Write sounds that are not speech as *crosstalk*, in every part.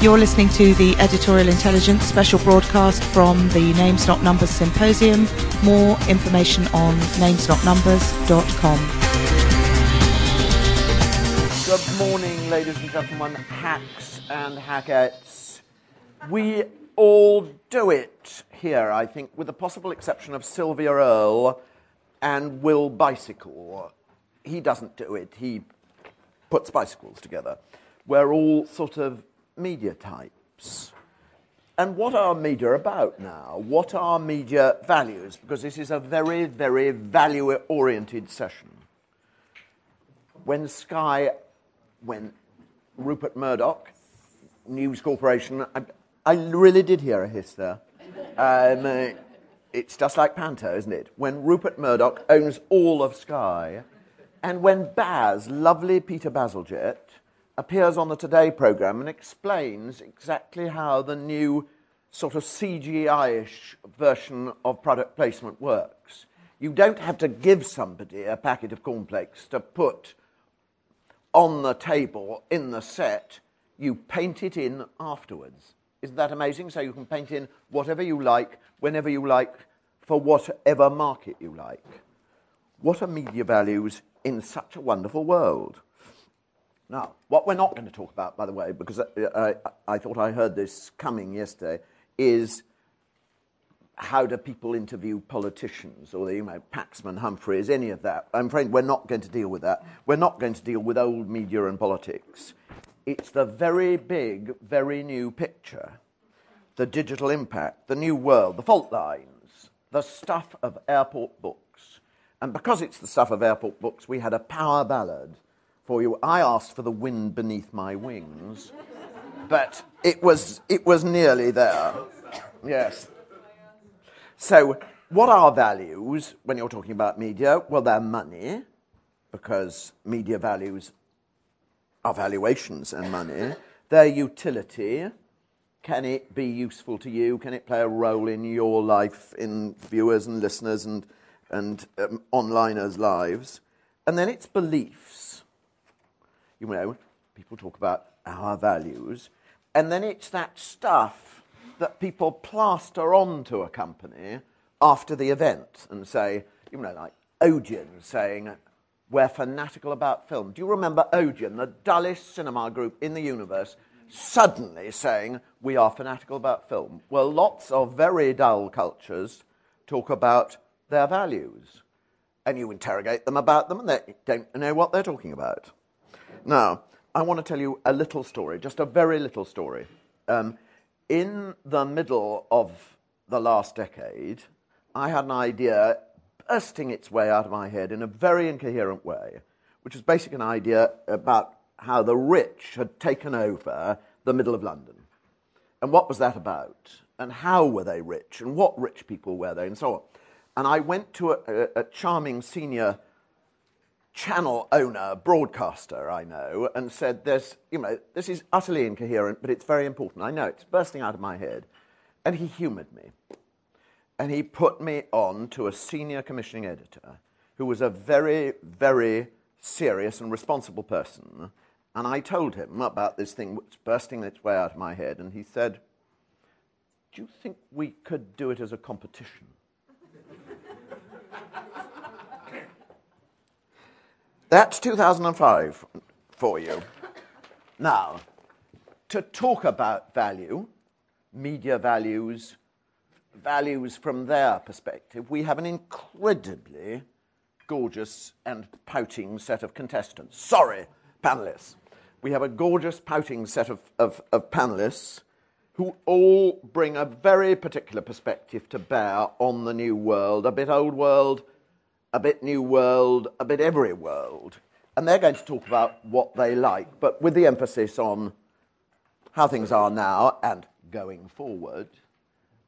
You're listening to the Editorial Intelligence special broadcast from the Names Not Numbers Symposium. More information on namesnotnumbers.com. Good morning, ladies and gentlemen, hacks and hackettes. We all do it here, I think, with the possible exception of Sylvia Earle and Will Bicycle. He doesn't do it, he puts bicycles together. We're all sort of media types. And what are media about now? What are media values? Because this is a very, very value oriented session. When Sky, when Rupert Murdoch, News Corporation, I, I really did hear a hiss there. Um, it's just like Panto, isn't it? When Rupert Murdoch owns all of Sky, and when Baz, lovely Peter Bazalgette, appears on the Today programme and explains exactly how the new sort of CGI ish version of product placement works. You don't have to give somebody a packet of cornflakes to put on the table in the set, you paint it in afterwards. Isn't that amazing? So you can paint in whatever you like, whenever you like, for whatever market you like. What are media values in such a wonderful world? Now, what we're not going to talk about, by the way, because I, I, I thought I heard this coming yesterday, is how do people interview politicians or you know Paxman Humphreys, any of that. I'm afraid we're not going to deal with that. We're not going to deal with old media and politics. It's the very big, very new picture, the digital impact, the new world, the fault lines, the stuff of airport books. And because it's the stuff of airport books, we had a power ballad for you. I asked for the wind beneath my wings, but it was, it was nearly there. Yes. So, what are values when you're talking about media? Well, they're money, because media values are valuations and money. They're utility. Can it be useful to you? Can it play a role in your life, in viewers and listeners and, and um, onliners' lives? And then it's beliefs you know, people talk about our values, and then it's that stuff that people plaster onto a company after the event and say, you know, like Odeon saying, we're fanatical about film. Do you remember Odeon, the dullest cinema group in the universe, suddenly saying, we are fanatical about film? Well, lots of very dull cultures talk about their values. And you interrogate them about them, and they don't know what they're talking about. Now, I want to tell you a little story, just a very little story. Um, in the middle of the last decade, I had an idea bursting its way out of my head in a very incoherent way, which was basically an idea about how the rich had taken over the middle of London. And what was that about? And how were they rich? And what rich people were they? And so on. And I went to a, a, a charming senior channel owner, broadcaster I know, and said, There's, you know, this is utterly incoherent, but it's very important. I know it's bursting out of my head. And he humoured me. And he put me on to a senior commissioning editor who was a very, very serious and responsible person. And I told him about this thing which bursting its way out of my head. And he said, Do you think we could do it as a competition? That's 2005 for you. Now, to talk about value, media values, values from their perspective, we have an incredibly gorgeous and pouting set of contestants. Sorry, panelists. We have a gorgeous, pouting set of, of, of panelists who all bring a very particular perspective to bear on the new world, a bit old world, a bit new world, a bit every world. And they're going to talk about what they like, but with the emphasis on how things are now and going forward,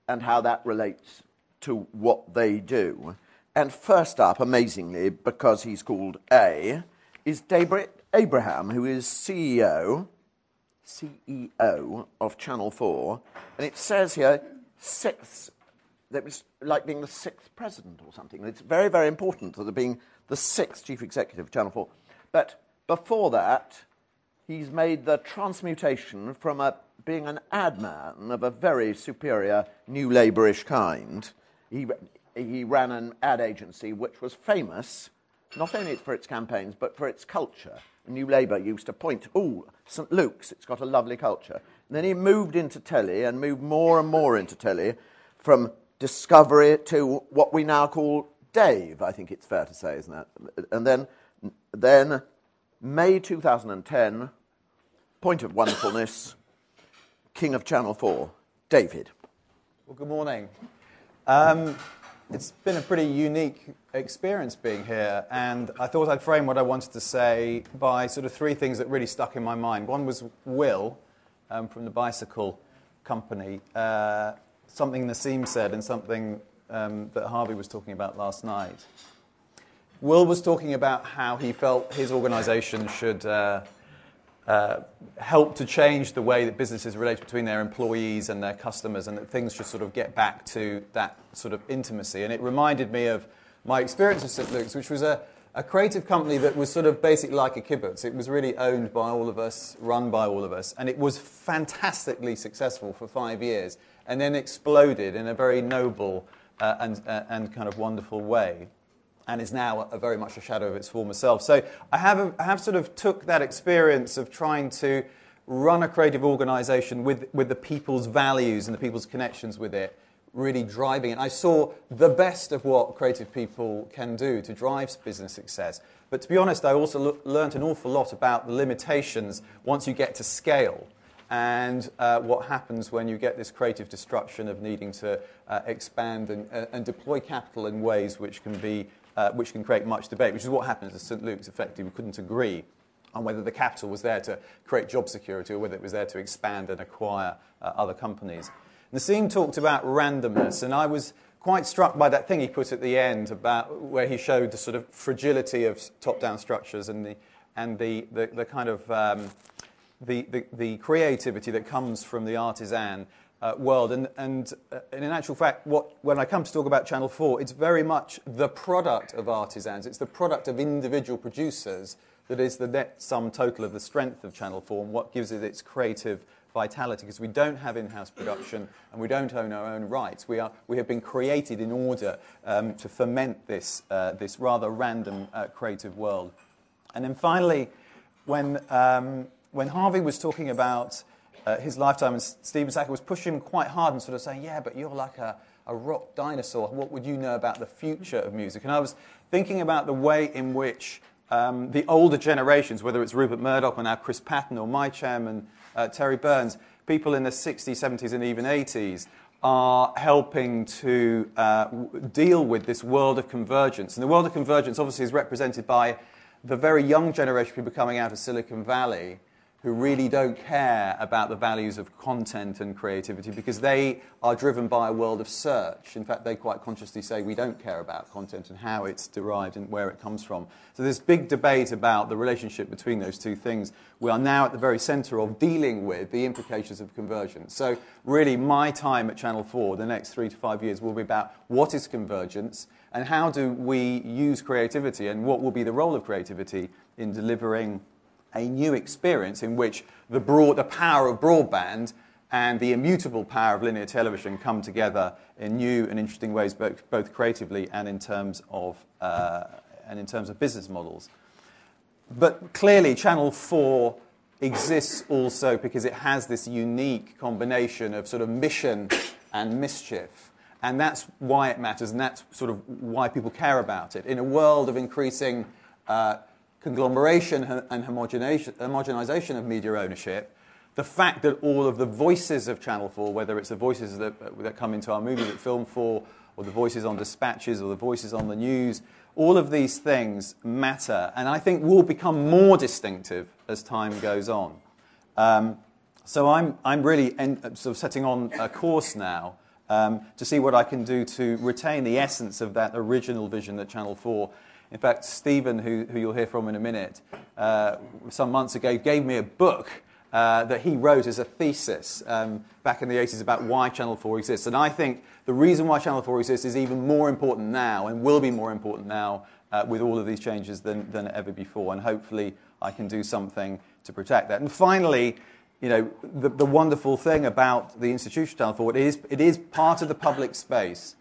and how that relates to what they do. And first up, amazingly, because he's called A, is David Abraham, who is CEO, CEO of Channel 4. And it says here, sixth that was like being the sixth president or something. It's very, very important that he's being the sixth chief executive of Channel 4. But before that, he's made the transmutation from a, being an ad man of a very superior new Labourish kind. He, he ran an ad agency which was famous not only for its campaigns but for its culture. New Labour used to point, oh, St Luke's, it's got a lovely culture. And then he moved into telly and moved more and more into telly from Discovery to what we now call Dave, I think it's fair to say, isn't it? And then, then May 2010, Point of Wonderfulness, *coughs* King of Channel 4, David. Well, good morning. Um, it's been a pretty unique experience being here, and I thought I'd frame what I wanted to say by sort of three things that really stuck in my mind. One was Will um, from the bicycle company, uh, something Nassim said, and something um, that Harvey was talking about last night. Will was talking about how he felt his organization should. Uh, uh, help to change the way that businesses relate between their employees and their customers, and that things should sort of get back to that sort of intimacy. And it reminded me of my experience of St. Luke's, which was a, a creative company that was sort of basically like a kibbutz. It was really owned by all of us, run by all of us, and it was fantastically successful for five years, and then exploded in a very noble uh, and, uh, and kind of wonderful way and is now a, very much a shadow of its former self. So I have, a, I have sort of took that experience of trying to run a creative organization with, with the people's values and the people's connections with it, really driving it. I saw the best of what creative people can do to drive business success. But to be honest, I also lo- learned an awful lot about the limitations once you get to scale and uh, what happens when you get this creative destruction of needing to uh, expand and, uh, and deploy capital in ways which can be uh, which can create much debate, which is what happened at St. Luke's. Effectively, we couldn't agree on whether the capital was there to create job security or whether it was there to expand and acquire uh, other companies. Nassim talked about randomness, and I was quite struck by that thing he put at the end about where he showed the sort of fragility of top-down structures and the and the, the, the kind of um, the, the, the creativity that comes from the artisan uh, world. And, and, uh, in actual fact, what, when I come to talk about Channel 4, it's very much the product of artisans. It's the product of individual producers that is the net sum total of the strength of Channel 4 and what gives it its creative vitality because we don't have in-house production and we don't own our own rights. We, are, we have been created in order um, to ferment this, uh, this rather random uh, creative world. And then finally, when, um, when Harvey was talking about uh, his lifetime, and Stephen Sackur was pushing quite hard and sort of saying, Yeah, but you're like a, a rock dinosaur. What would you know about the future of music? And I was thinking about the way in which um, the older generations, whether it's Rupert Murdoch or now Chris Patten or my chairman, uh, Terry Burns, people in the 60s, 70s, and even 80s, are helping to uh, deal with this world of convergence. And the world of convergence obviously is represented by the very young generation people coming out of Silicon Valley who really don't care about the values of content and creativity because they are driven by a world of search. In fact, they quite consciously say we don't care about content and how it's derived and where it comes from. So there's big debate about the relationship between those two things. We are now at the very center of dealing with the implications of convergence. So really my time at Channel 4, the next three to five years, will be about what is convergence and how do we use creativity and what will be the role of creativity in delivering a new experience in which the, broad, the power of broadband and the immutable power of linear television come together in new and interesting ways, both, both creatively and in, terms of, uh, and in terms of business models. But clearly, Channel 4 exists also because it has this unique combination of sort of mission and mischief. And that's why it matters, and that's sort of why people care about it. In a world of increasing uh, conglomeration and homogenization of media ownership, the fact that all of the voices of Channel 4, whether it's the voices that, that come into our movies that Film 4, or the voices on dispatches, or the voices on the news, all of these things matter, and I think will become more distinctive as time goes on. Um, so I'm, I'm really en- sort of setting on a course now um, to see what I can do to retain the essence of that original vision that Channel 4 in fact, Stephen, who, who you'll hear from in a minute, uh, some months ago gave me a book uh, that he wrote as a thesis um, back in the 80s about why Channel 4 exists. And I think the reason why Channel 4 exists is even more important now and will be more important now uh, with all of these changes than, than ever before. And hopefully, I can do something to protect that. And finally, you know, the, the wonderful thing about the institution Channel 4, it is, it is part of the public space,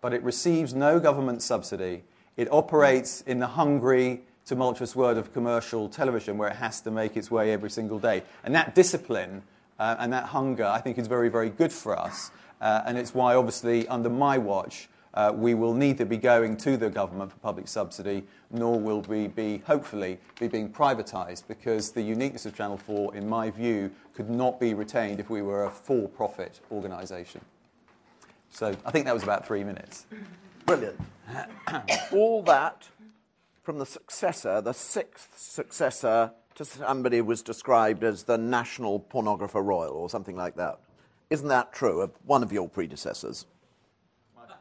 but it receives no government subsidy. It operates in the hungry, tumultuous world of commercial television where it has to make its way every single day. And that discipline uh, and that hunger, I think, is very, very good for us. Uh, and it's why, obviously, under my watch, uh, we will neither be going to the government for public subsidy, nor will we be, hopefully, be being privatised, because the uniqueness of Channel 4, in my view, could not be retained if we were a for-profit organisation. So I think that was about three minutes. Brilliant. *coughs* All that from the successor, the sixth successor to somebody who was described as the national pornographer royal or something like that. Isn't that true of one of your predecessors?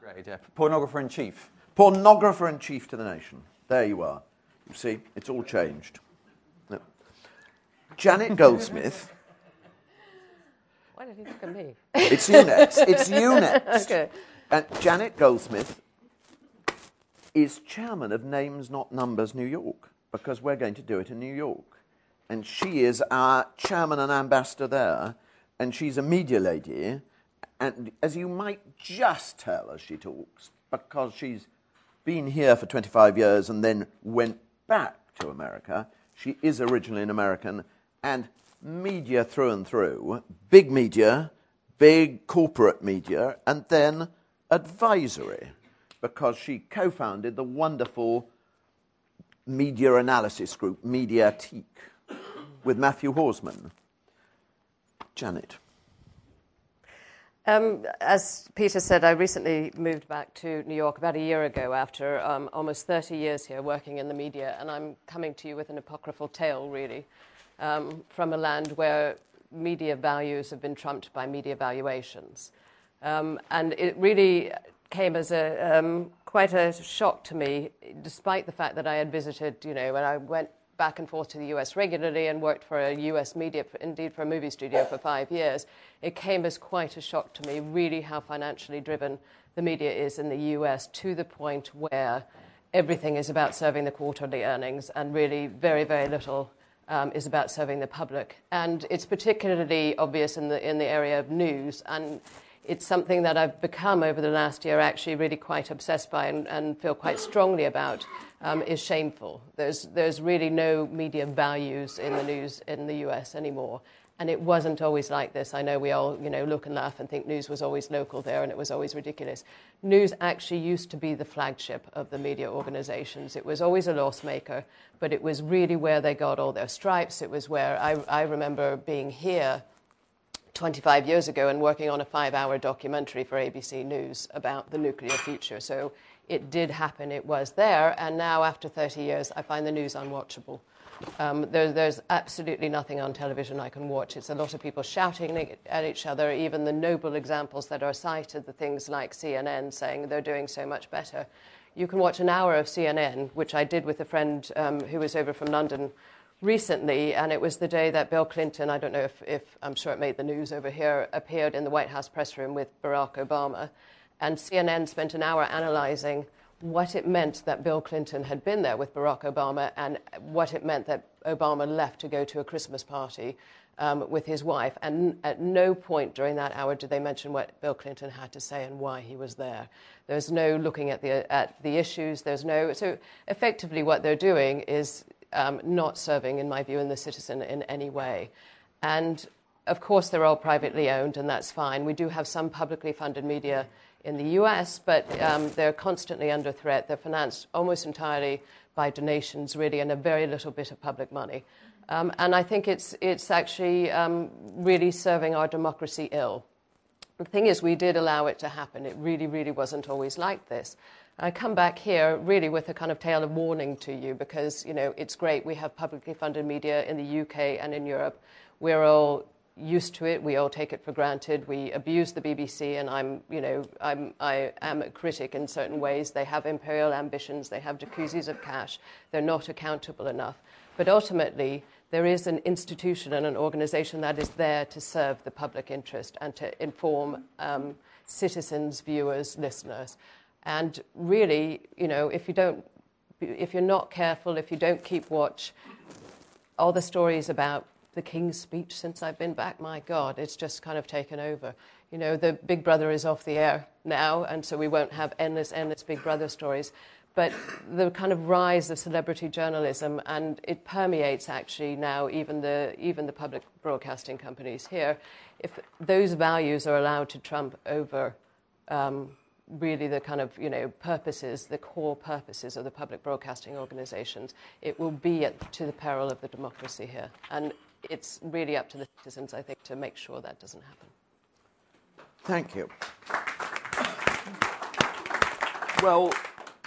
Great, yeah. Pornographer in chief. Pornographer in chief to the nation. There you are. You see, it's all changed. No. Janet *laughs* Goldsmith. Why did he look at me? It's you next. It's *laughs* you next. Okay. And Janet Goldsmith is chairman of Names Not Numbers New York because we're going to do it in New York. And she is our chairman and ambassador there, and she's a media lady. And as you might just tell as she talks, because she's been here for 25 years and then went back to America, she is originally an American and media through and through, big media, big corporate media, and then advisory, because she co founded the wonderful media analysis group, Mediatique, with Matthew Horsman. Janet. Um, as Peter said, I recently moved back to New York about a year ago after um, almost 30 years here working in the media, and I'm coming to you with an apocryphal tale, really, um, from a land where media values have been trumped by media valuations. Um, and it really came as a um, quite a shock to me, despite the fact that I had visited, you know, when I went back and forth to the US regularly and worked for a US media, indeed for a movie studio for five years, it came as quite a shock to me, really how financially driven the media is in the US to the point where everything is about serving the quarterly earnings and really very, very little um, is about serving the public. And it's particularly obvious in the, in the area of news. And it's something that I've become over the last year actually really quite obsessed by and, and feel quite strongly about um, is shameful. There's, there's really no media values in the news in the US anymore. And it wasn't always like this. I know we all, you know, look and laugh and think news was always local there and it was always ridiculous. News actually used to be the flagship of the media organizations. It was always a loss maker, but it was really where they got all their stripes. It was where I, I remember being here 25 years ago and working on a five hour documentary for ABC News about the nuclear future. So it did happen, it was there, and now after 30 years, I find the news unwatchable. Um, there, there's absolutely nothing on television I can watch. It's a lot of people shouting at each other, even the noble examples that are cited, the things like CNN saying they're doing so much better. You can watch an hour of CNN, which I did with a friend um, who was over from London recently, and it was the day that Bill Clinton, I don't know if, if I'm sure it made the news over here, appeared in the White House press room with Barack Obama. And CNN spent an hour analyzing what it meant that Bill Clinton had been there with Barack Obama and what it meant that Obama left to go to a Christmas party um, with his wife. And at no point during that hour did they mention what Bill Clinton had to say and why he was there. There's no looking at the, at the issues. There's no. So effectively, what they're doing is um, not serving, in my view, in the citizen in any way. And of course, they're all privately owned, and that's fine. We do have some publicly funded media in the US, but um, they're constantly under threat. They're financed almost entirely by donations, really, and a very little bit of public money. Um, and I think it's, it's actually um, really serving our democracy ill. The thing is, we did allow it to happen. It really, really wasn't always like this. I come back here really with a kind of tale of warning to you because, you know, it's great. We have publicly funded media in the UK and in Europe. We're all used to it. We all take it for granted. We abuse the BBC, and I'm, you know, I'm, I am a critic in certain ways. They have imperial ambitions. They have jacuzzis of cash. They're not accountable enough. But ultimately, there is an institution and an organisation that is there to serve the public interest and to inform um, citizens, viewers, listeners. And really, you know, if you don't, if you're not careful, if you don't keep watch, all the stories about the King's speech since I've been back, my God, it's just kind of taken over. You know, the Big Brother is off the air now, and so we won't have endless, endless Big Brother stories. But the kind of rise of celebrity journalism, and it permeates actually now even the, even the public broadcasting companies here. If those values are allowed to trump over um, really the kind of you know purposes, the core purposes of the public broadcasting organisations, it will be at, to the peril of the democracy here. And it's really up to the citizens, I think, to make sure that doesn't happen. Thank you. Well,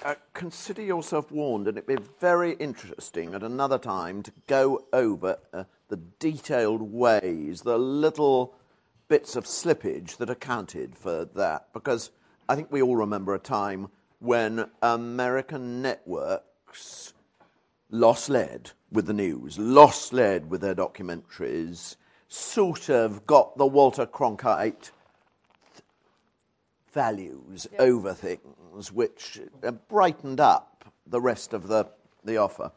uh, consider yourself warned, and it'd be very interesting at another time to go over uh, the detailed ways, the little bits of slippage that accounted for that, because I think we all remember a time when American networks lost lead with the news, lost lead with their documentaries, sort of got the Walter Cronkite values yep. over things, which uh, brightened up the rest of the, the offer.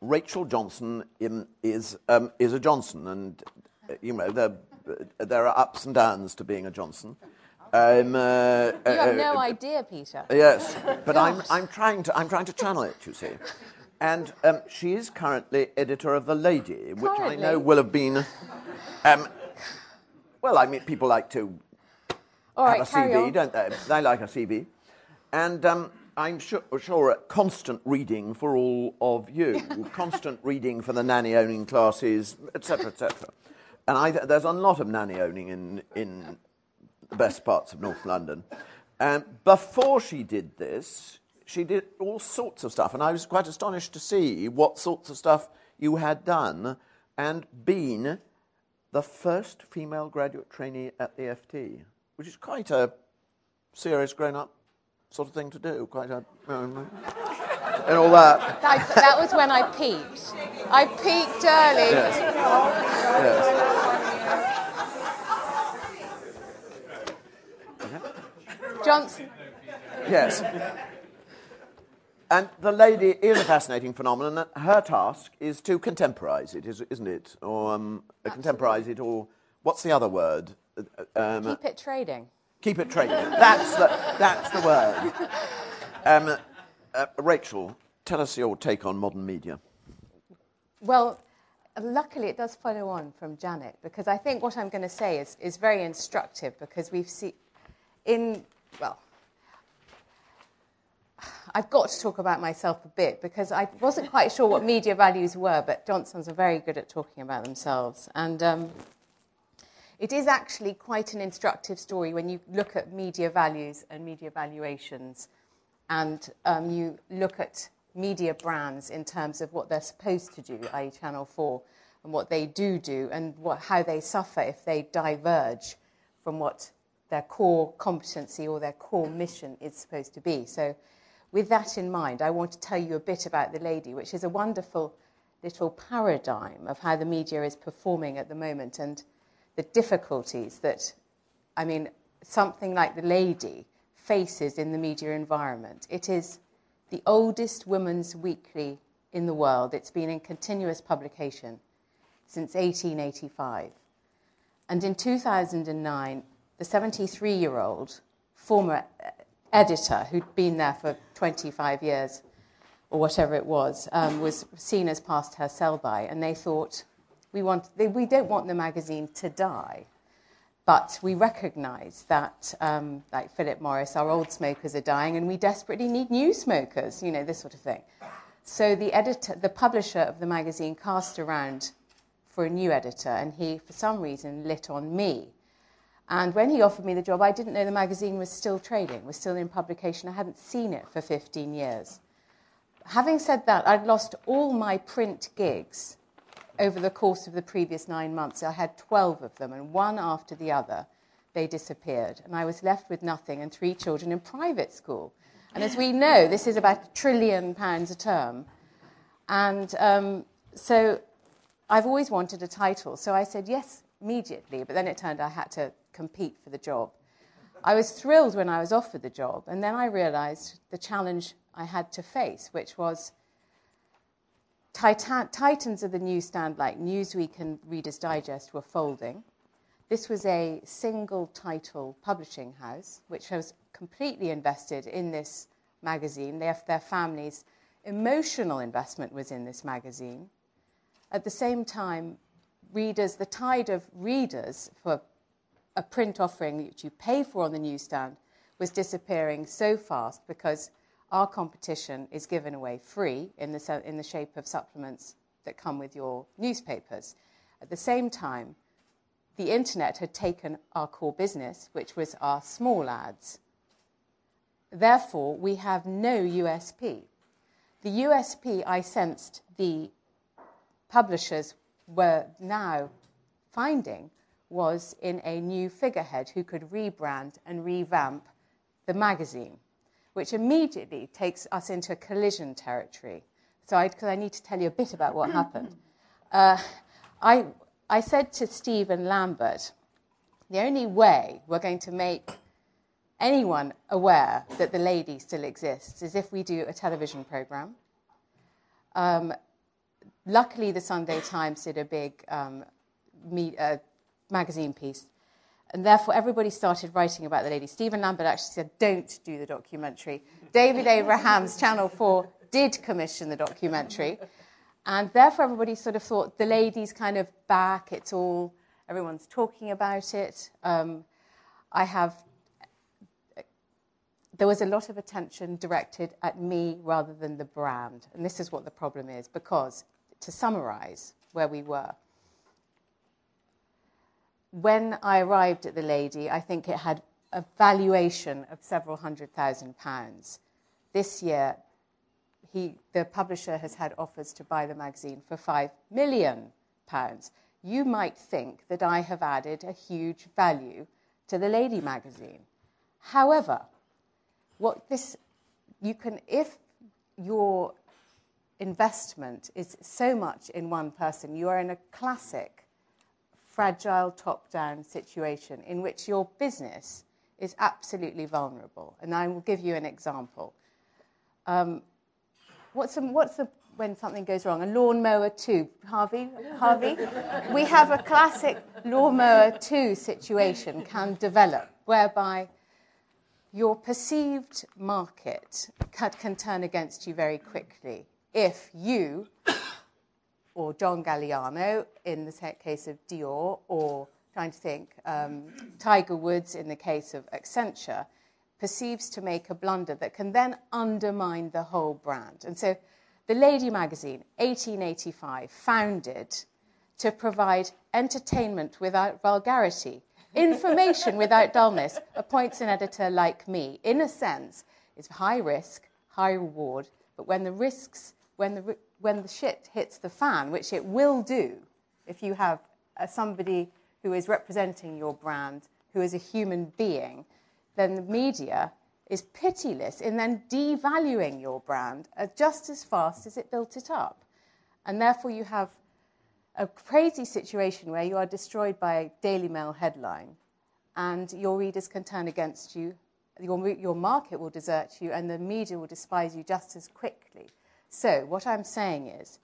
Rachel Johnson in, is, um, is a Johnson, and uh, you know there, uh, there are ups and downs to being a Johnson. Um, uh, you have no uh, idea, Peter. Yes, *laughs* but I'm, I'm, trying to, I'm trying to channel it, you see. And um, she is currently editor of The Lady, which? I know will have been. Um, well, I mean, people like to All have right, a CV, on. don't they? They like a CV. And um, I'm sure, sure constant reading for all of you, *laughs* constant reading for the nanny owning classes, etc., etc. And I, there's a lot of nanny owning in, in the best parts of North London. And before she did this, she did all sorts of stuff. And I was quite astonished to see what sorts of stuff you had done and been the first female graduate trainee at the FT, which is quite a serious grown up sort of thing to do, quite a. Um, and all that. that. That was when I peaked. I peaked early. Yes. yes. Johnson. Yes. And the lady is a fascinating phenomenon. Her task is to contemporize it, isn't it? Or um, contemporize it, or what's the other word? Um, keep it trading. Keep it trading. that's, the, that's the word. Um, uh, Rachel, tell us your take on modern media. Well, luckily it does follow on from Janet, because I think what I'm going to say is, is very instructive, because we've seen in well, I've got to talk about myself a bit because I wasn't quite sure what media values were, but Johnsons are very good at talking about themselves. And um, it is actually quite an instructive story when you look at media values and media valuations, and um, you look at media brands in terms of what they're supposed to do, i.e., Channel 4, and what they do do, and what, how they suffer if they diverge from what their core competency or their core mission is supposed to be. So, with that in mind, I want to tell you a bit about The Lady, which is a wonderful little paradigm of how the media is performing at the moment and the difficulties that, I mean, something like The Lady faces in the media environment. It is the oldest women's weekly in the world. It's been in continuous publication since 1885. And in 2009, the 73 year old former editor who'd been there for 25 years or whatever it was, um, was seen as past her sell by, and they thought, we, want, they, we don't want the magazine to die. But we recognise that, um, like Philip Morris, our old smokers are dying, and we desperately need new smokers, you know, this sort of thing. So the editor, the publisher of the magazine cast around for a new editor, and he, for some reason, lit on me. And when he offered me the job, I didn't know the magazine was still trading, was still in publication. I hadn't seen it for 15 years. Having said that, I'd lost all my print gigs over the course of the previous nine months. I had 12 of them, and one after the other, they disappeared. And I was left with nothing and three children in private school. And as we know, this is about a trillion pounds a term. And um, so I've always wanted a title. So I said yes immediately, but then it turned I had to compete for the job. I was thrilled when I was offered the job, and then I realized the challenge I had to face, which was Titan- titans of the newsstand like Newsweek and Reader's Digest were folding. This was a single title publishing house which was completely invested in this magazine. Their, their families' emotional investment was in this magazine. At the same time, readers, the tide of readers for a print offering that you pay for on the newsstand was disappearing so fast because our competition is given away free in the, in the shape of supplements that come with your newspapers. At the same time, the internet had taken our core business, which was our small ads. Therefore, we have no USP. The USP I sensed the publishers were now finding was in a new figurehead who could rebrand and revamp the magazine, which immediately takes us into collision territory. So, because I, I, need to tell you a bit about what happened. *clears throat* Uh, I, I said to Stephen Lambert, the only way we're going to make anyone aware that the lady still exists is if we do a television program. Um, luckily, the Sunday Times did a big um, me, uh, magazine piece. And therefore, everybody started writing about the lady. Stephen Lambert actually said, don't do the documentary. *laughs* David Abrahams, Channel 4, did commission the documentary. And therefore, everybody sort of thought the lady's kind of back. It's all, everyone's talking about it. Um, I have, there was a lot of attention directed at me rather than the brand. And this is what the problem is, because to summarize where we were, when I arrived at the lady, I think it had a valuation of several hundred thousand pounds. This year, he, the publisher has had offers to buy the magazine for five million pounds. You might think that I have added a huge value to the Lady magazine. However, what this you can if your investment is so much in one person, you are in a classic fragile top down situation in which your business is absolutely vulnerable. And I will give you an example. Um, what's, a, what's the, when something goes wrong? A lawnmower 2. Harvey? Harvey? we have a classic lawnmower 2 situation can develop whereby your perceived market can, can turn against you very quickly if you or John Galliano in the case of Dior, or trying to think, um, Tiger Woods in the case of Accenture, perceives to make a blunder that can then undermine the whole brand. And so the Lady magazine, 1885, founded to provide entertainment without vulgarity, information without *laughs* dullness, appoints an editor like me. In a sense, it's high risk, high reward, but when the risks, when the when the shit hits the fan, which it will do if you have uh, somebody who is representing your brand, who is a human being, then the media is pitiless in then devaluing your brand uh, just as fast as it built it up. And therefore, you have a crazy situation where you are destroyed by a Daily Mail headline, and your readers can turn against you, your, your market will desert you, and the media will despise you just as quickly. So, what I'm saying is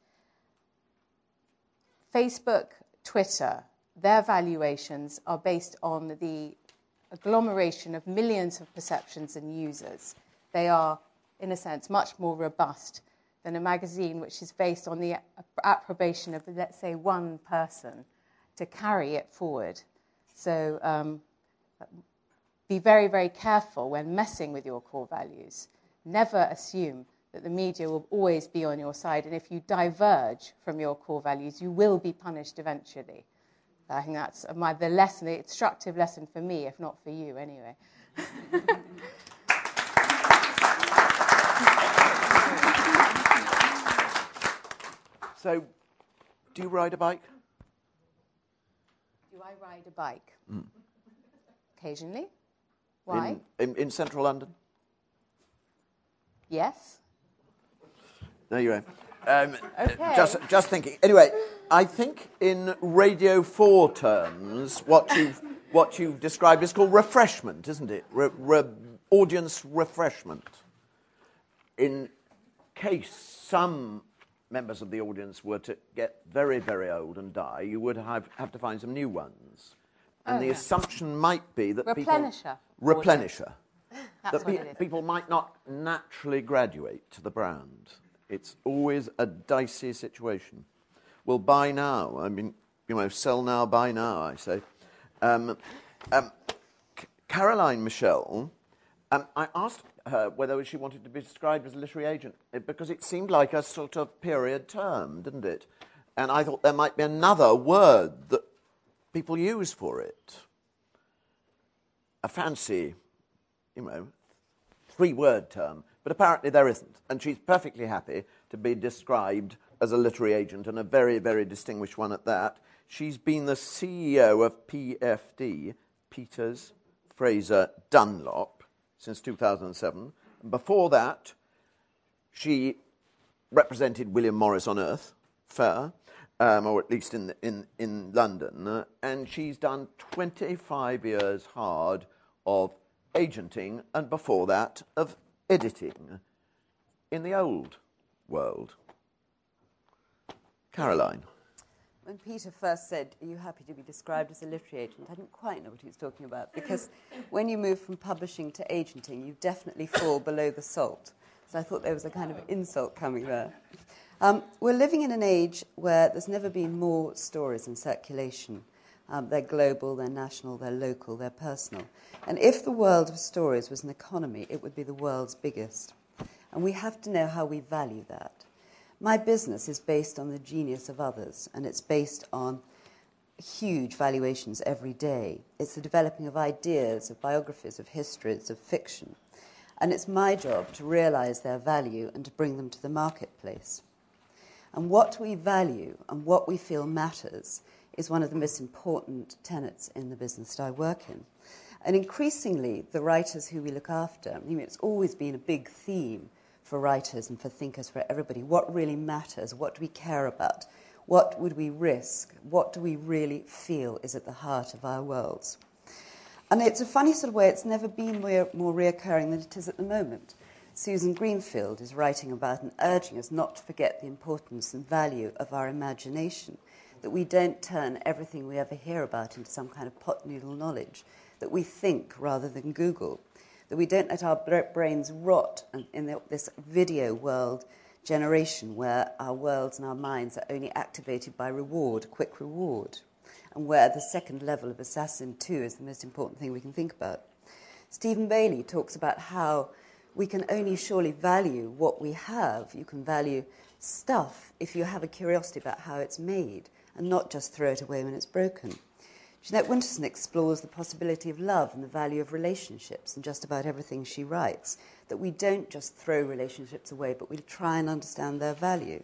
Facebook, Twitter, their valuations are based on the agglomeration of millions of perceptions and users. They are, in a sense, much more robust than a magazine which is based on the approbation of, let's say, one person to carry it forward. So um, be very, very careful when messing with your core values. Never assume that the media will always be on your side. And if you diverge from your core values, you will be punished eventually. I think that's my, the lesson, the instructive lesson for me, if not for you anyway. *laughs* so, do you ride a bike? Do I ride a bike? Mm. Occasionally. Why? In, in, in central London? Yes. There you are. Um, okay. Just, just thinking. Anyway, I think in Radio 4 terms, what you've, what you've described is called refreshment, isn't it? Re, re, audience refreshment. In case some members of the audience were to get very, very old and die, you would have, have to find some new ones. And Oh, the yeah. assumption might be that Replenisher. people... Replenisher. *laughs* That's that what pe- it is. people might not naturally graduate to the brand. It's always a dicey situation. Well, buy now. I mean, you know, sell now, buy now, I say. Um, um, C- Caroline Michel, um, I asked her whether she wanted to be described as a literary agent eh, because it seemed like a sort of period term, didn't it? And I thought there might be another word that people use for it. A fancy, you know, three word term, but apparently there isn't. And she's perfectly happy to be described as a literary agent and a very, very distinguished one at that. She's been the CEO of PFD, Peters Fraser Dunlop, since 2007. And before that, she represented William Morris on Earth Fair, um, or at least in, in, in London, and she's done 25 years hard of agenting, and before that, of editing in the old world. Caroline. When Peter first said, Are you happy to be described as a literary agent? I didn't quite know what he was talking about because *laughs* when you move from publishing to agenting, you definitely fall below the salt. So I thought there was a kind of insult coming there. Um, we're living in an age where there's never been more stories in circulation. Um, they're global, they're national, they're local, they're personal. And if the world of stories was an economy, it would be the world's biggest. And we have to know how we value that. My business is based on the genius of others, and it's based on huge valuations every day. It's the developing of ideas, of biographies, of histories, of fiction. And it's my job to realize their value and to bring them to the marketplace. And what we value and what we feel matters is one of the most important tenets in the business that I work in. And increasingly, the writers who we look after, I mean, it's always been a big theme for writers and for thinkers, for everybody. What really matters? What do we care about? What would we risk? What do we really feel is at the heart of our worlds? And it's a funny sort of way, it's never been more, more reoccurring than it is at the moment. Susan Greenfield is writing about and urging us not to forget the importance and value of our imagination, that we don't turn everything we ever hear about into some kind of pot noodle knowledge, that we think rather than Google, that we don't let our brains rot in- this video world generation where our worlds and our minds are only activated by reward, quick reward, and where the second level of Assassin 2 is the most important thing we can think about. Stephen Bayley talks about how we can only surely value what we have. You can value stuff if you have a curiosity about how it's made and not just throw it away when it's broken. Jeanette Winterson explores the possibility of love and the value of relationships in just about everything she writes, that we don't just throw relationships away, but we try and understand their value.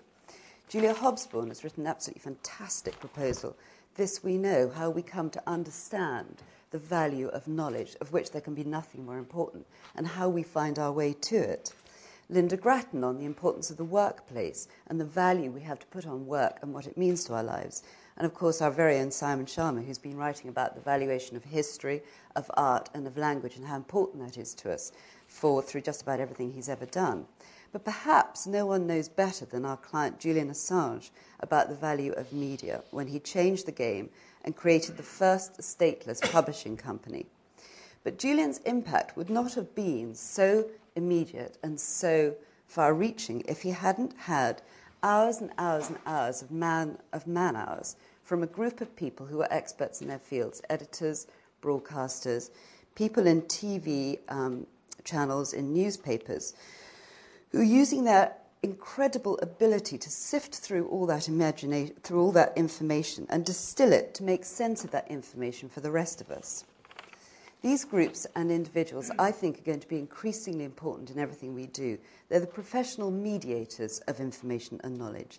Julia Hobsbawm has written an absolutely fantastic proposal, This We Know, how we come to understand the value of knowledge, of which there can be nothing more important, and how we find our way to it. Lynda Gratton on the importance of the workplace and the value we have to put on work and what it means to our lives. And of course, our very own Simon Schama, who's been writing about the valuation of history, of art, and of language, and how important that is to us for through just about everything he's ever done. But perhaps no one knows better than our client Julian Assange about the value of media when he changed the game and created the first stateless publishing company. But Julian's impact would not have been so immediate and so far reaching if he hadn't had hours and hours and hours of man, of man hours from a group of people who were experts in their fields editors, broadcasters, people in TV um, channels, in newspapers, who using their incredible ability to sift through all that imagination, through all that information, and distill it to make sense of that information for the rest of us. These groups and individuals, I think, are going to be increasingly important in everything we do. They're the professional mediators of information and knowledge.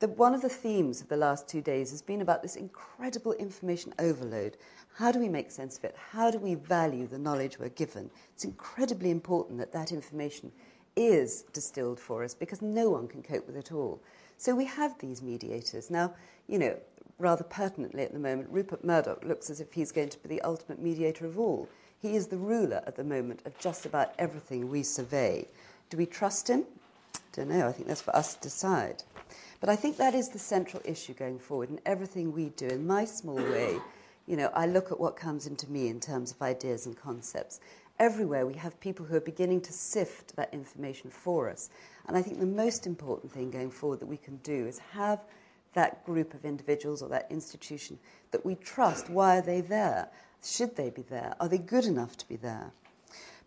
The, one of the themes of the last two days has been about this incredible information overload. How do we make sense of it? How do we value the knowledge we're given? It's incredibly important that that information is distilled for us because no one can cope with it all. So we have these mediators. Now, you know, rather pertinently at the moment, Rupert Murdoch looks as if he's going to be the ultimate mediator of all. He is the ruler at the moment of just about everything we survey. Do we trust him? I don't know. I think that's for us to decide. But I think that is the central issue going forward in everything we do. In my small *coughs* way, you know, I look at what comes into me in terms of ideas and concepts. Everywhere we have people who are beginning to sift that information for us. And I think the most important thing going forward that we can do is have that group of individuals or that institution that we trust. Why are they there? Should they be there? Are they good enough to be there?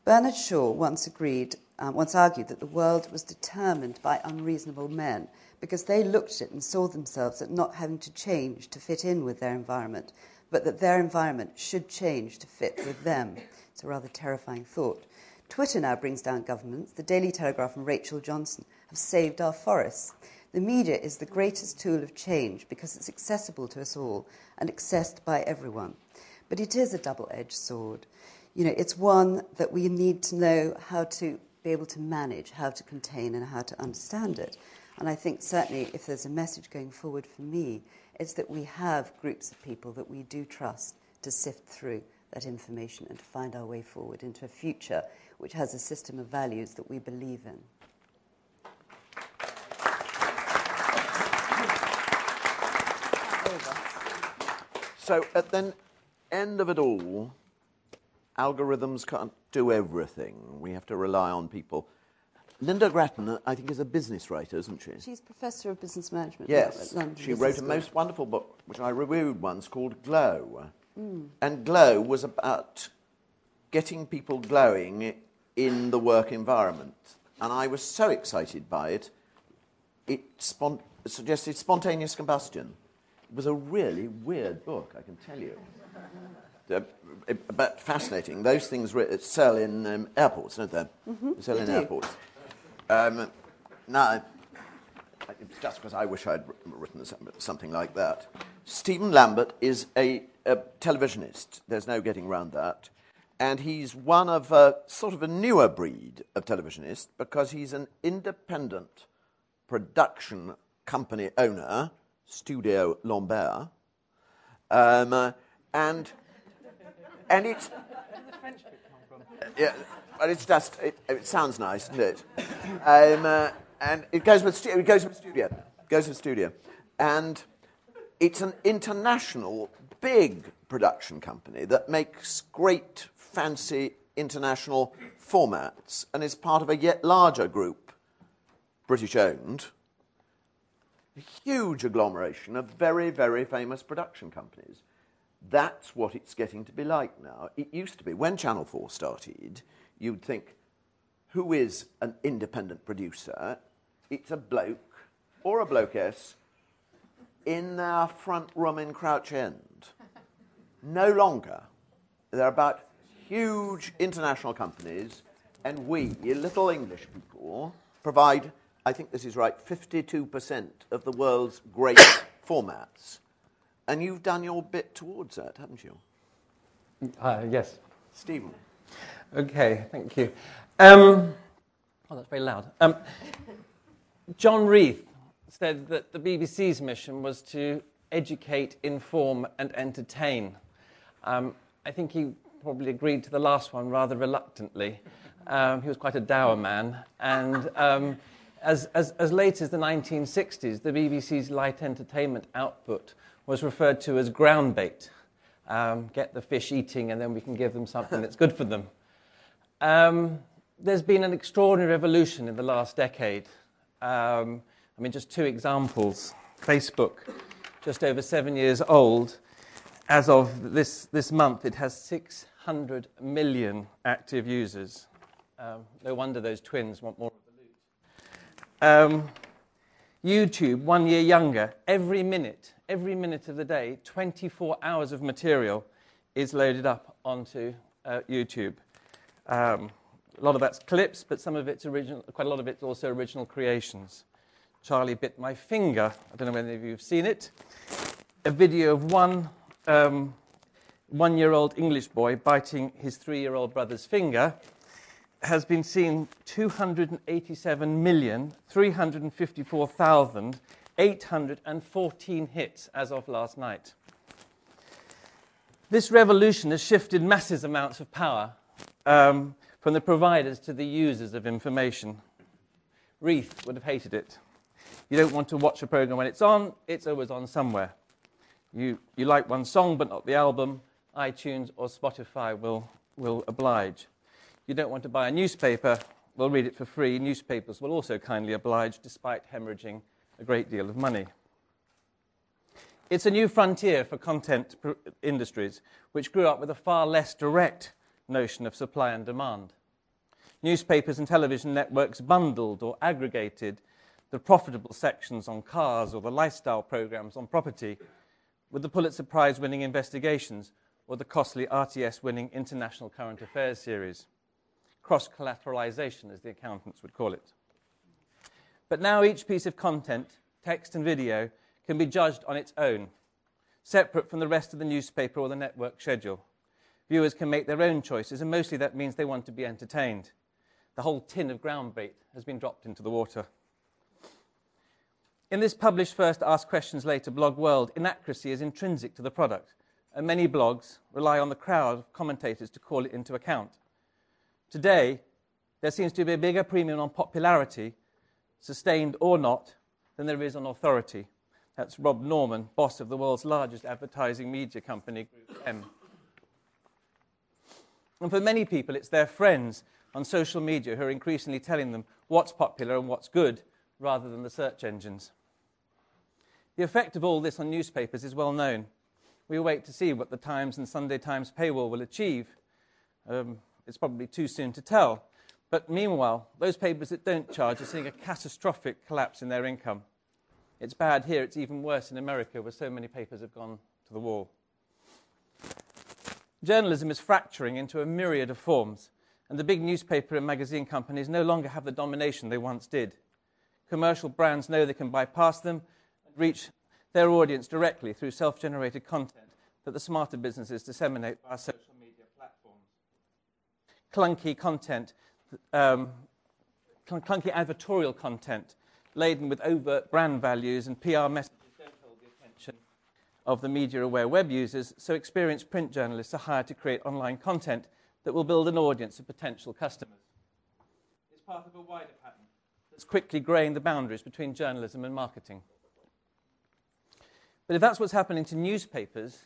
Bernard Shaw once agreed, um, once argued that the world was determined by unreasonable men because they looked at it and saw themselves as not having to change to fit in with their environment, but that their environment should change to fit with them. It's a rather terrifying thought. Twitter now brings down governments. The Daily Telegraph and Rachel Johnson have saved our forests. The media is the greatest tool of change because it's accessible to us all and accessed by everyone. But it is a double edged sword. You know, it's one that we need to know how to be able to manage, how to contain, and how to understand it. And I think certainly if there's a message going forward for me, it's that we have groups of people that we do trust to sift through that information and to find our way forward into a future which has a system of values that we believe in. So at the end of it all, algorithms can't do everything. We have to rely on people. Lynda Gratton, I think, is a business writer, isn't she? She's Professor of Business Management Yes. at London She Business wrote a School. most wonderful book, which I reviewed once, called Glow. Hmm. And Glow was about getting people glowing in the work environment. And I was so excited by it, it spon- suggested spontaneous combustion. It was a really weird book, I can tell you. Uh, but fascinating. Those things re- sell in um, airports, don't they? They sell in do. airports. Um, now, it's just because I wish I'd written something like that. Stephen Lambert is a, a televisionist. There's no getting around that. And he's one of a sort of a newer breed of televisionist because he's an independent production company owner, Studio Lambert. Um, uh, and, and it's yeah, but it's just it, it sounds nice, doesn't it? Um, uh, and it goes with it goes with studio, goes with studio, and it's an international big production company that makes great fancy international formats and is part of a yet larger group, British owned, a huge agglomeration of very very famous production companies. That's what it's getting to be like now. It used to be, when Channel 4 started, you'd think, who is an independent producer? It's a bloke or a blokeess in their front room in Crouch End. No longer. They're about huge international companies, and we, little English people, provide, I think this is right, 52% of the world's great *coughs* formats. And you've done your bit towards that, haven't you? Uh, yes. Stephen. Okay, thank you. Um, oh, that's very loud. Um, John Reith said that the BBC's mission was to educate, inform, and entertain. Um, I think he probably agreed to the last one rather reluctantly. Um, he was quite a dour man, and um, as, as, as late as the 1960s, the BBC's light entertainment output was referred to as ground bait. Um, get the fish eating, and then we can give them something that's good for them. Um, there's been an extraordinary evolution in the last decade. Um, I mean, just two examples. Facebook, just over seven years old. As of this, this month, it has 600 million active users. Um, no wonder those twins want more. Um, YouTube, one year younger, every minute, every minute of the day, 24 hours of material is loaded up onto uh, YouTube. Um, a lot of that's clips, but some of it's original, quite a lot of it's also original creations. Charlie bit my finger. I don't know whether any of you have seen it. A video of one um, one year old English boy biting his three year old brother's finger has been seen 287,354,814 hits as of last night. This revolution has shifted massive amounts of power um, from the providers to the users of information. Reith would have hated it. You don't want to watch a program when it's on, it's always on somewhere. You, you like one song but not the album, iTunes or Spotify will, will oblige. You don't want to buy a newspaper, we'll read it for free. Newspapers will also kindly oblige despite hemorrhaging a great deal of money. It's a new frontier for content industries, which grew up with a far less direct notion of supply and demand. Newspapers and television networks bundled or aggregated the profitable sections on cars or the lifestyle programs on property with the Pulitzer Prize winning investigations or the costly RTS winning International Current Affairs series. Cross collateralization, as the accountants would call it. But now each piece of content, text and video, can be judged on its own, separate from the rest of the newspaper or the network schedule. Viewers can make their own choices, and mostly that means they want to be entertained. The whole tin of ground bait has been dropped into the water. In this published first, ask questions later blog world, inaccuracy is intrinsic to the product, and many blogs rely on the crowd of commentators to call it into account. Today, there seems to be a bigger premium on popularity, sustained or not, than there is on authority. That's Rob Norman, boss of the world's largest advertising media company, Group M. And for many people, it's their friends on social media who are increasingly telling them what's popular and what's good rather than the search engines. The effect of all this on newspapers is well known. We wait to see what the Times and Sunday Times paywall will achieve. Um, it's probably too soon to tell. But meanwhile, those papers that don't charge are seeing a catastrophic collapse in their income. It's bad here, it's even worse in America, where so many papers have gone to the wall. Journalism is fracturing into a myriad of forms, and the big newspaper and magazine companies no longer have the domination they once did. Commercial brands know they can bypass them and reach their audience directly through self generated content that the smarter businesses disseminate via social. Clunky content, um, clunky advertorial content laden with overt brand values and PR messages don't hold the attention of the media aware web users, so experienced print journalists are hired to create online content that will build an audience of potential customers. It's part of a wider pattern that's quickly greying the boundaries between journalism and marketing. But if that's what's happening to newspapers,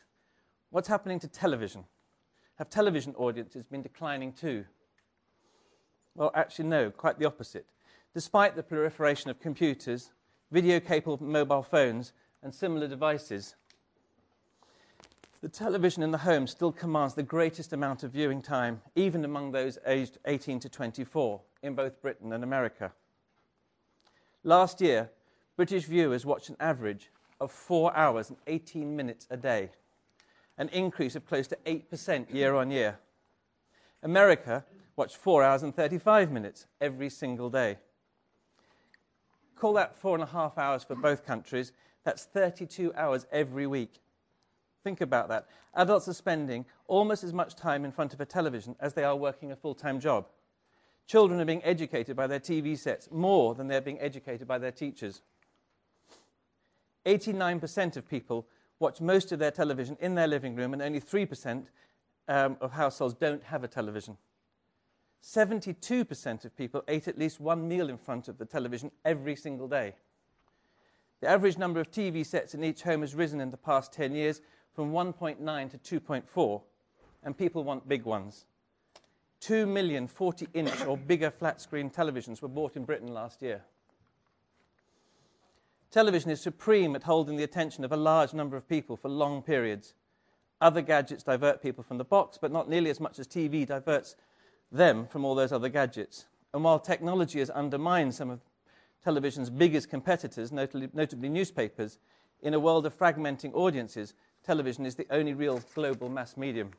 what's happening to television? Have television audiences been declining too? Well, actually, no, quite the opposite despite the proliferation of computers, video capable mobile phones, and similar devices. The television in the home still commands the greatest amount of viewing time, even among those aged 18 to 24, in both Britain and America. Last year, British viewers watched an average of 4 hours and 18 minutes a day, an increase of close to 8% year on year. America watched 4 hours and 35 minutes every single day. Call that four and a half hours for both countries. That's 32 hours every week. Think about that. Adults are spending almost as much time in front of a television as they are working a full time job. Children are being educated by their TV sets more than they're being educated by their teachers. 89% of people watch most of their television in their living room, and only 3% um, of households don't have a television. 72% of people ate at least one meal in front of the television every single day. The average number of TV sets in each home has risen in the past 10 years from 1.9 to 2.4, and people want big ones. 2 million 40 inch or bigger flat screen televisions were bought in Britain last year. Television is supreme at holding the attention of a large number of people for long periods. Other gadgets divert people from the box, but not nearly as much as TV diverts them from all those other gadgets. And while technology has undermined some of television's biggest competitors, notably, notably, newspapers, in a world of fragmenting audiences, television is the only real global mass medium.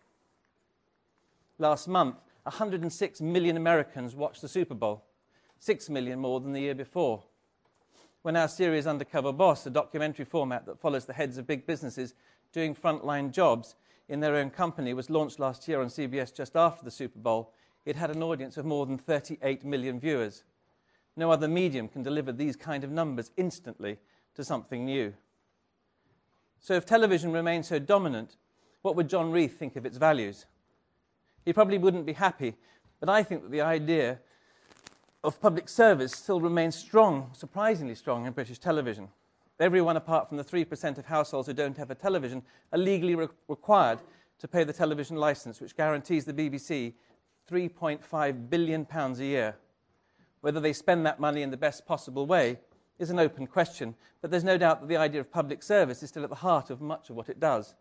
Last month, 106 million Americans watched the Super Bowl, 6 million more than the year before. When our series Undercover Boss, a documentary format that follows the heads of big businesses doing frontline jobs in their own company, was launched last year on CBS just after the Super Bowl, it had an audience of more than 38 million viewers. No other medium can deliver these kind of numbers instantly to something new. So, if television remains so dominant, what would John Reith think of its values? He probably wouldn't be happy, but I think that the idea of public service still remains strong, surprisingly strong, in British television. Everyone apart from the 3% of households who don't have a television are legally re- required to pay the television license, which guarantees the BBC £3.5 billion a year. Whether they spend that money in the best possible way is an open question, but there's no doubt that the idea of public service is still at the heart of much of what it does.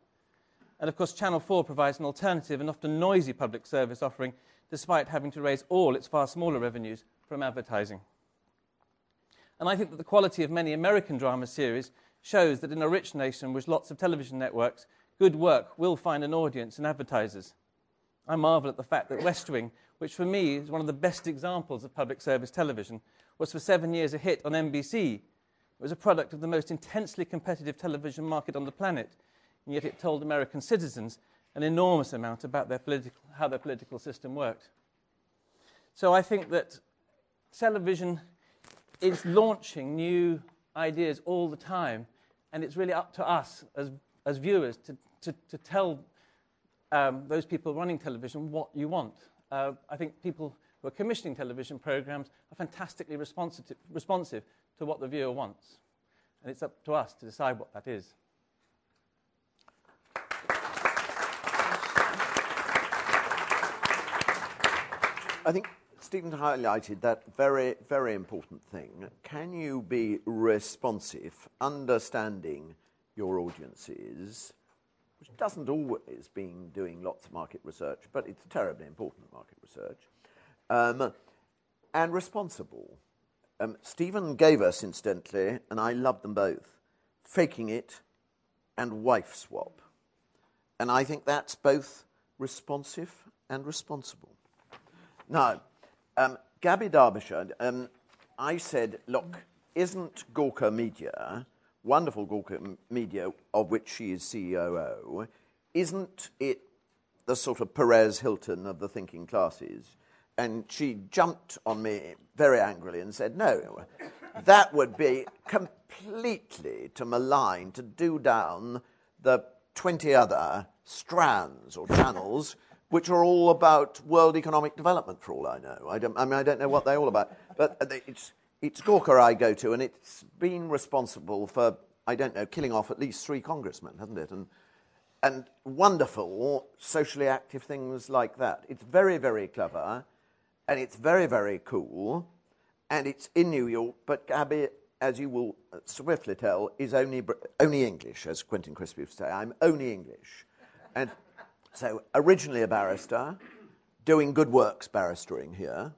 And of course, Channel 4 provides an alternative and often noisy public service offering, despite having to raise all its far smaller revenues from advertising. And I think that the quality of many American drama series shows that in a rich nation with lots of television networks, good work will find an audience and advertisers. I marvel at the fact that West Wing, which for me is one of the best examples of public service television, was for seven years a hit on NBC. It was a product of the most intensely competitive television market on the planet, and yet it told American citizens an enormous amount about their how their political system worked. So I think that television is launching new ideas all the time, and it's really up to us as, as viewers to, to, to tell um, those people running television what you want. Uh, I think people who are commissioning television programs are fantastically responsive, responsive to what the viewer wants. And it's up to us to decide what that is. I think Stephen highlighted that very, very important thing. Can you be responsive, understanding your audiences, which doesn't always mean doing lots of market research, but it's terribly important market research, um, and responsible. Um, Stephen gave us, incidentally, and I love them both, faking it and wife swap. And I think that's both responsive and responsible. Now, um, Gaby Darbyshire, um, I said, look, isn't Gawker Media, wonderful Gawker Media, of which she is COO, isn't it the sort of Perez Hilton of the thinking classes? And she jumped on me very angrily and said, no, that would be completely to malign, to do down the 20 other strands or channels which are all about world economic development, for all I know. I, don't, I mean, I don't know what they're all about. But it's, it's Gawker I go to, and it's been responsible for, I don't know, killing off at least three congressmen, hasn't it? And, and wonderful socially active things like that. It's very, very clever, and it's very, very cool, and it's in New York, but Gaby, as you will swiftly tell, is only, only English, as Quentin Crisp used to say. I'm only English. And so, originally a barrister, doing good works barristering here,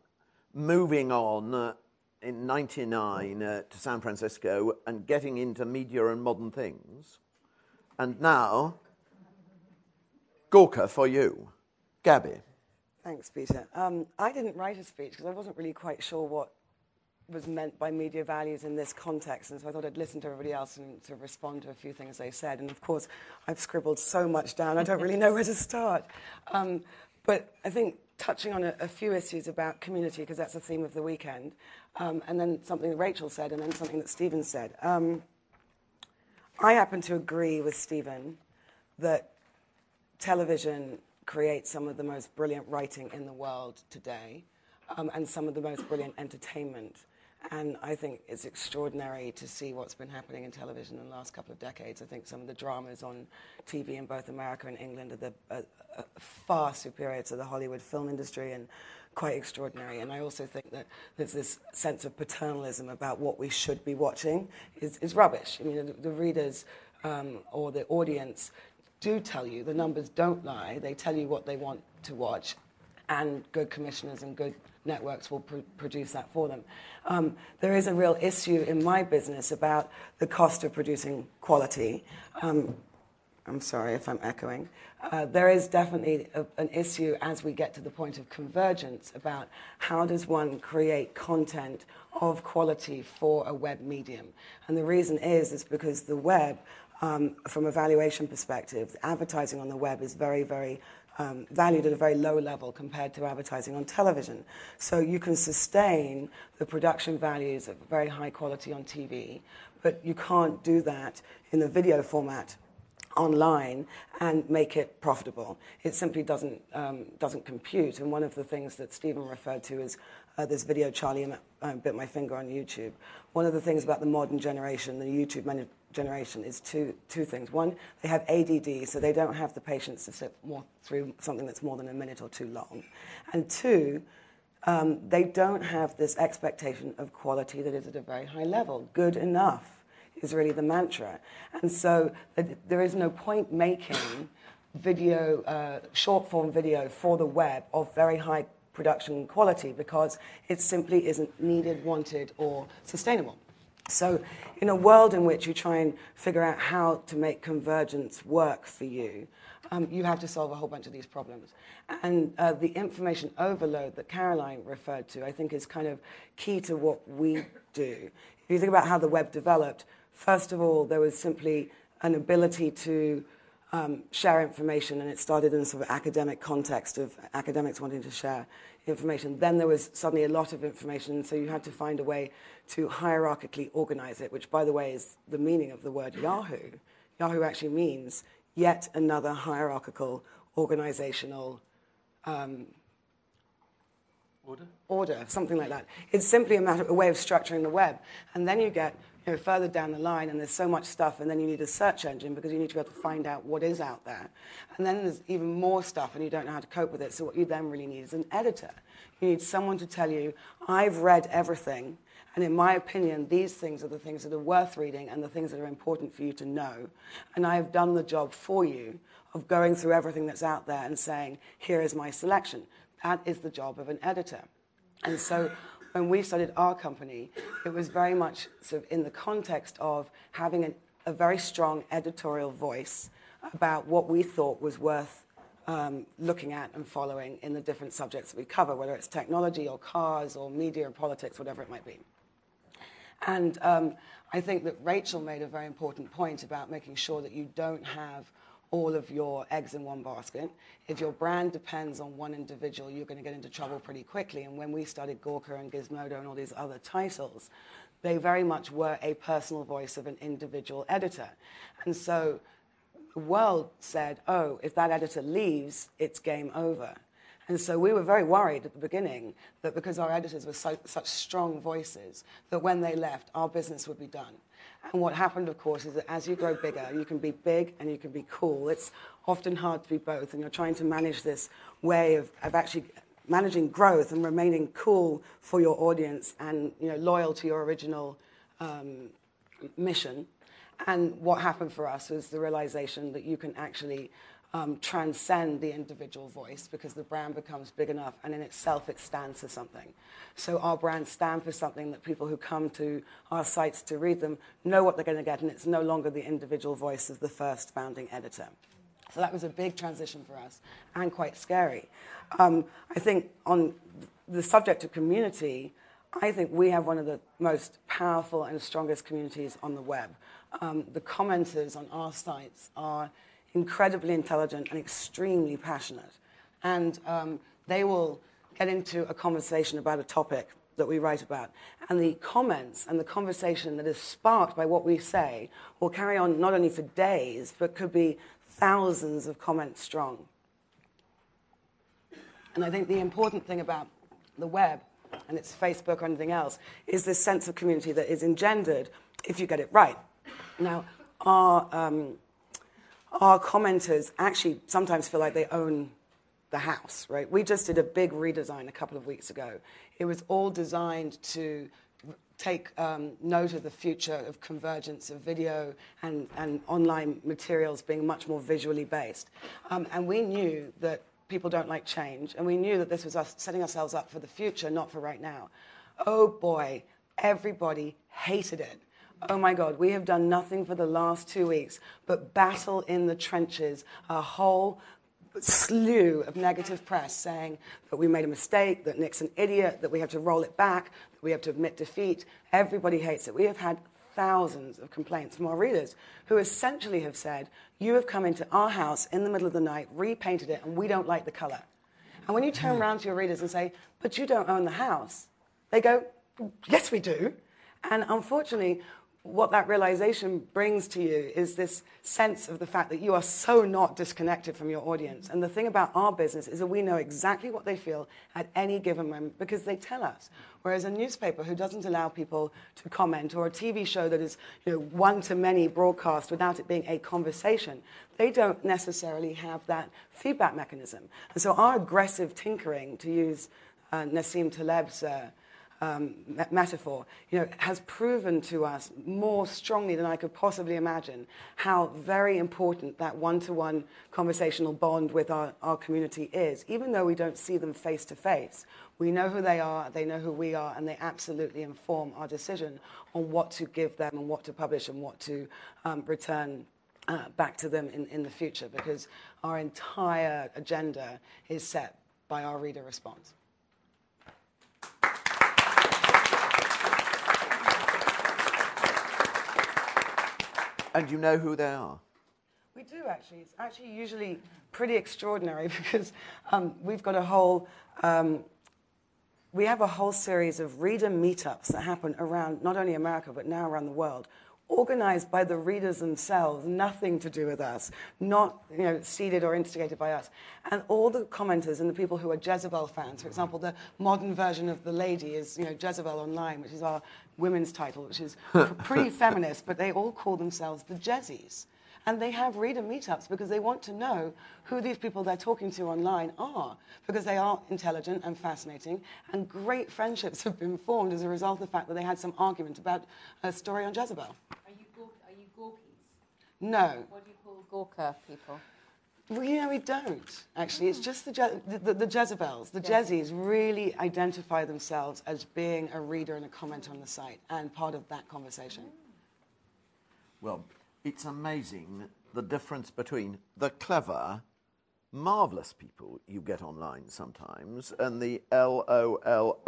moving on uh, in 99 uh, to San Francisco and getting into media and modern things. And now, Gawker for you. Gaby. Thanks, Peter. Um, I didn't write a speech because I wasn't really quite sure what was meant by media values in this context. And so I thought I'd listen to everybody else and to respond to a few things they said. And of course, I've scribbled so much down, I don't really know where to start. Um, but I think touching on a, a few issues about community, because that's the theme of the weekend, um, and then something that Rachel said, and then something that Stephen said. Um, I happen to agree with Stephen that television creates some of the most brilliant writing in the world today. Um, and some of the most brilliant entertainment. And I think it's extraordinary to see what's been happening in television in the last couple of decades. I think some of the dramas on TV in both America and England are, the, uh, uh, far superior to the Hollywood film industry and quite extraordinary. And I also think that there's this sense of paternalism about what we should be watching is, is rubbish. I mean, the, the readers um, or the audience do tell you, the numbers don't lie, they tell you what they want to watch, and good commissioners and good networks will pr- produce that for them. Um, there is a real issue in my business about the cost of producing quality. Um, I'm sorry if I'm echoing. Uh, there is definitely a, an issue as we get to the point of convergence about how does one create content of quality for a web medium. And the reason is is because the web, um, from a valuation perspective, advertising on the web is very, very um, valued at a very low level compared to advertising on television. So you can sustain the production values of very high quality on TV, but you can't do that in the video format online and make it profitable. It simply doesn't, um, doesn't compute. And one of the things that Stephen referred to is uh, this video, Charlie uh, bit my finger on YouTube. One of the things about the modern generation, the YouTube generation, is two, two things. One, they have ADD, so they don't have the patience to sit more through something that's more than a minute or two long. And two, um, they don't have this expectation of quality that is at a very high level. Good enough is really the mantra. And so there is no point making video, uh, short form video for the web of very high production quality because it simply isn't needed, wanted, or sustainable. So, in a world in which you try and figure out how to make convergence work for you, um, you have to solve a whole bunch of these problems. And uh, the information overload that Caroline referred to, I think, is kind of key to what we do. If you think about how the web developed, first of all, there was simply an ability to um, share information, and it started in sort of academic context of academics wanting to share information. Then there was suddenly a lot of information, so you had to find a way to hierarchically organize it, which, by the way, is the meaning of the word Yahoo. Yahoo actually means yet another hierarchical organizational um, order? order, something like that. It's simply a matter, a way of structuring the web. And then you get you know, further down the line, and there's so much stuff, and then you need a search engine because you need to be able to find out what is out there. And then there's even more stuff, and you don't know how to cope with it. So what you then really need is an editor. You need someone to tell you, I've read everything, and in my opinion, these things are the things that are worth reading and the things that are important for you to know. And I have done the job for you of going through everything that's out there and saying, here is my selection. That is the job of an editor. And so when we started our company, it was very much sort of in the context of having an, a very strong editorial voice about what we thought was worth um, looking at and following in the different subjects that we cover, whether it's technology or cars or media or politics, whatever it might be. And um, I think that Rachel made a very important point about making sure that you don't have all of your eggs in one basket. If your brand depends on one individual, you're going to get into trouble pretty quickly. And when we started Gawker and Gizmodo and all these other titles, they very much were a personal voice of an individual editor. And so the world said, oh, if that editor leaves, it's game over. And so we were very worried at the beginning that because our editors were so, such strong voices, that when they left, our business would be done. And what happened, of course, is that as you grow bigger, you can be big and you can be cool. It's often hard to be both, and you're trying to manage this way of, of actually managing growth and remaining cool for your audience and you know, loyal to your original um, mission. And what happened for us was the realization that you can actually um, transcend the individual voice because the brand becomes big enough and in itself it stands for something. So our brands stand for something that people who come to our sites to read them know what they're going to get and it's no longer the individual voice of the first founding editor. So that was a big transition for us and quite scary. Um, I think on the subject of community, I think we have one of the most powerful and strongest communities on the web. Um, the commenters on our sites are incredibly intelligent and extremely passionate. And um, they will get into a conversation about a topic that we write about. And the comments and the conversation that is sparked by what we say will carry on not only for days, but could be thousands of comments strong. And I think the important thing about the web and its Facebook or anything else is this sense of community that is engendered if you get it right. Now, our um, our commenters actually sometimes feel like they own the house, right? We just did a big redesign a couple of weeks ago. It was all designed to take um, note of the future of convergence of video and, and online materials being much more visually based. Um, and we knew that people don't like change, and we knew that this was us setting ourselves up for the future, not for right now. Oh boy, everybody hated it. Oh my God, we have done nothing for the last two weeks but battle in the trenches a whole slew of negative press saying that we made a mistake, that Nick's an idiot, that we have to roll it back, that we have to admit defeat. Everybody hates it. We have had thousands of complaints from our readers who essentially have said, You have come into our house in the middle of the night, repainted it, and we don't like the color. And when you turn hmm. around to your readers and say, But you don't own the house, they go, Yes, we do. And unfortunately, what that realization brings to you is this sense of the fact that you are so not disconnected from your audience. And the thing about our business is that we know exactly what they feel at any given moment because they tell us. Whereas a newspaper who doesn't allow people to comment or a TV show that is you know, one to many broadcast without it being a conversation, they don't necessarily have that feedback mechanism. And so our aggressive tinkering, to use uh, Nassim Taleb's uh, um, metaphor, you know, has proven to us more strongly than I could possibly imagine how very important that one-to-one conversational bond with our, our community is. Even though we don't see them face to face, we know who they are, they know who we are, and they absolutely inform our decision on what to give them and what to publish and what to um, return uh, back to them in, in the future because our entire agenda is set by our reader response. And you know who they are? We do actually. It's actually usually pretty extraordinary *laughs* because um, we've got a whole. Um, we have a whole series of reader meetups that happen around not only America but now around the world, organized by the readers themselves, nothing to do with us, not you know, seeded or instigated by us. And all the commenters and the people who are Jezebel fans, for example, the modern version of The Lady is you know, Jezebel Online, which is our women's title, which is *laughs* pretty feminist, but they all call themselves the Jezzies. And they have reader meetups because they want to know who these people they're talking to online are, because they are intelligent and fascinating, and great friendships have been formed as a result of the fact that they had some argument about a story on Jezebel. Are you, are you Gorkies? No. What do you call Gawker people? Well, you know, we don't, actually. It's hmm. just the, Je- the, the, the Jezebels. The Jezzies really identify themselves as being a reader and a commenter on the site and part of that conversation. Hmm. Well, it's amazing the difference between the clever, marvelous people you get online sometimes and the LOLOMG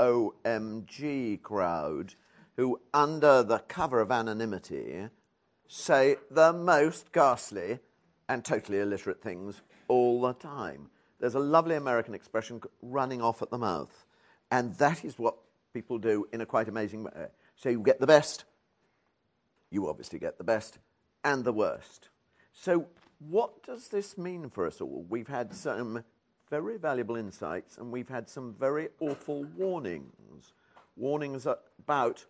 crowd who, under the cover of anonymity, say the most ghastly and totally illiterate things all the time. There's a lovely American expression running off at the mouth. And that is what people do in a quite amazing way. So you get the best, you obviously get the best, and the worst. So, what does this mean for us all? We've had some very valuable insights and we've had some very awful warnings. Warnings about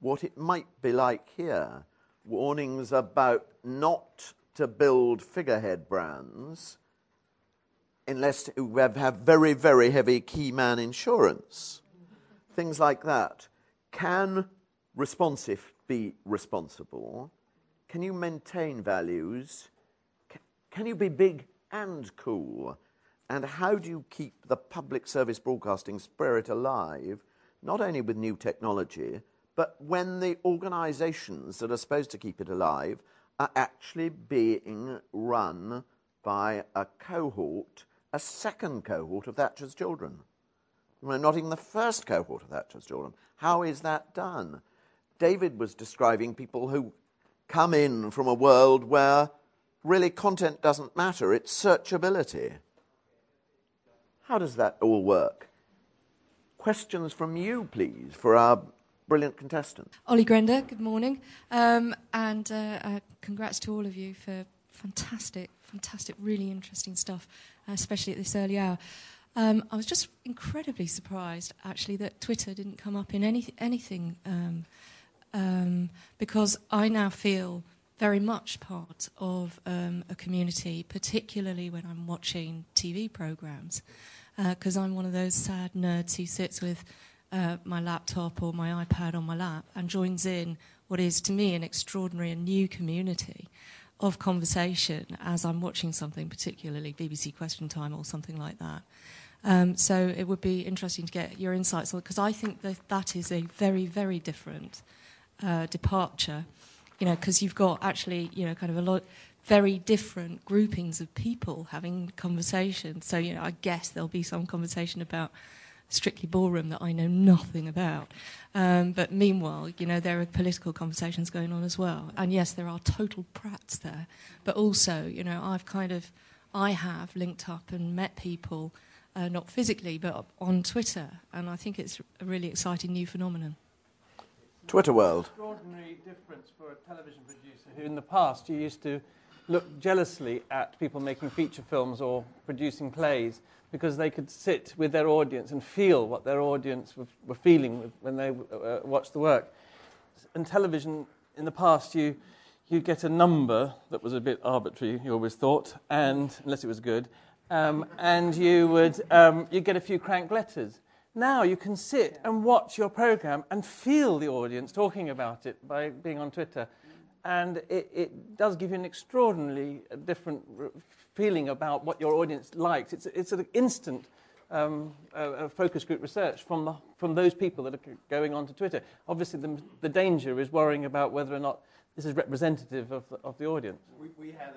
what it might be like here, warnings about not to build figurehead brands unless you have, have very, very heavy key man insurance. Things like that. Can responsive be responsible? Can you maintain values? Can you be big and cool? And how do you keep the public service broadcasting spirit alive, not only with new technology, but when the organizations that are supposed to keep it alive are actually being run by a cohort, a second cohort of Thatcher's children? Well, not even the first cohort of Thatcher's children. How is that done? David was describing people who come in from a world where really content doesn't matter, it's searchability. How does that all work? Questions from you, please, for our brilliant contestant. Olly Grender, good morning. Um, and uh, uh, congrats to all of you for fantastic, fantastic, really interesting stuff, especially at this early hour. Um, I was just incredibly surprised, actually, that Twitter didn't come up in any, anything um, um, because I now feel very much part of um, a community, particularly when I'm watching TV programs, because uh, I'm one of those sad nerds who sits with uh, my laptop or my iPad on my lap and joins in what is to me an extraordinary and new community of conversation as I'm watching something, particularly BBC Question Time or something like that. Um, so it would be interesting to get your insights on because I think that that is a very, very different uh, departure, you know, because you've got actually, you know, kind of a lot, very different groupings of people having conversations. So, you know, I guess there'll be some conversation about strictly ballroom that I know nothing about. Um, but meanwhile, you know, there are political conversations going on as well. And yes, there are total prats there. But also, you know, I've kind of, I have linked up and met people, uh, not physically, but on Twitter. And I think it's a really exciting new phenomenon. Twitter world. extraordinary difference for a television producer who, in the past, you used to look jealously at people making feature films or producing plays because they could sit with their audience and feel what their audience were, were feeling when they uh, watched the work. In television, in the past, you you'd get a number that was a bit arbitrary, you always thought, and unless it was good, um, and you would um, you get a few crank letters. Now you can sit and watch your program and feel the audience talking about it by being on Twitter. And it, it does give you an extraordinarily different feeling about what your audience likes. It's, it's an instant um, uh, focus group research from, the, from those people that are going on to Twitter. Obviously, the, the danger is worrying about whether or not this is representative of the, of the audience. We, we had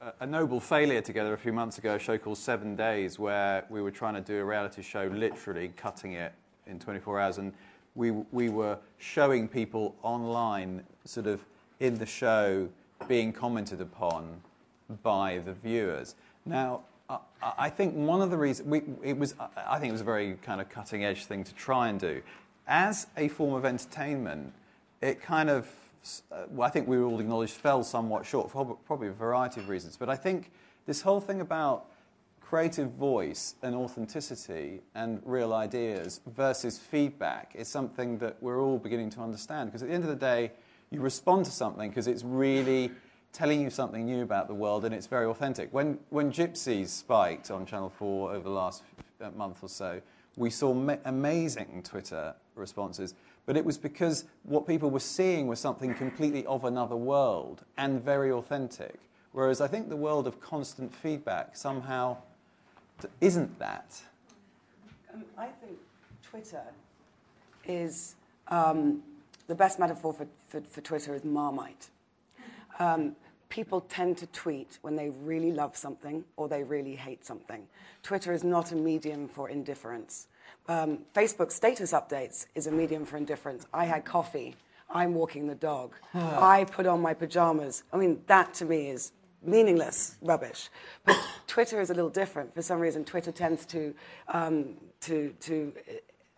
a, a noble failure together a few months ago, a show called Seven Days, where we were trying to do a reality show, literally cutting it in 24 hours. And we, we were showing people online, sort of in the show, being commented upon by the viewers. Now, I, I think one of the reasons we, it was, I think it was a very kind of cutting edge thing to try and do. As a form of entertainment, it kind of, uh, well, I think we all acknowledge, fell somewhat short for probably a variety of reasons. But I think this whole thing about creative voice and authenticity and real ideas versus feedback is something that we're all beginning to understand. Because at the end of the day, you respond to something because it's really telling you something new about the world and it's very authentic. When, when Gypsies spiked on Channel 4 over the last uh, month or so, we saw ma- amazing Twitter responses, but it was because what people were seeing was something completely of another world and very authentic. Whereas I think the world of constant feedback somehow isn't that. Um, I think Twitter is um, the best metaphor for, for, for Twitter is Marmite. Um, people tend to tweet when they really love something or they really hate something. Twitter is not a medium for indifference. Um, Facebook status updates is a medium for indifference. I had coffee. I'm walking the dog. I put on my pajamas. I mean, that to me is meaningless rubbish. But Twitter is a little different. For some reason, Twitter tends to, um, to, to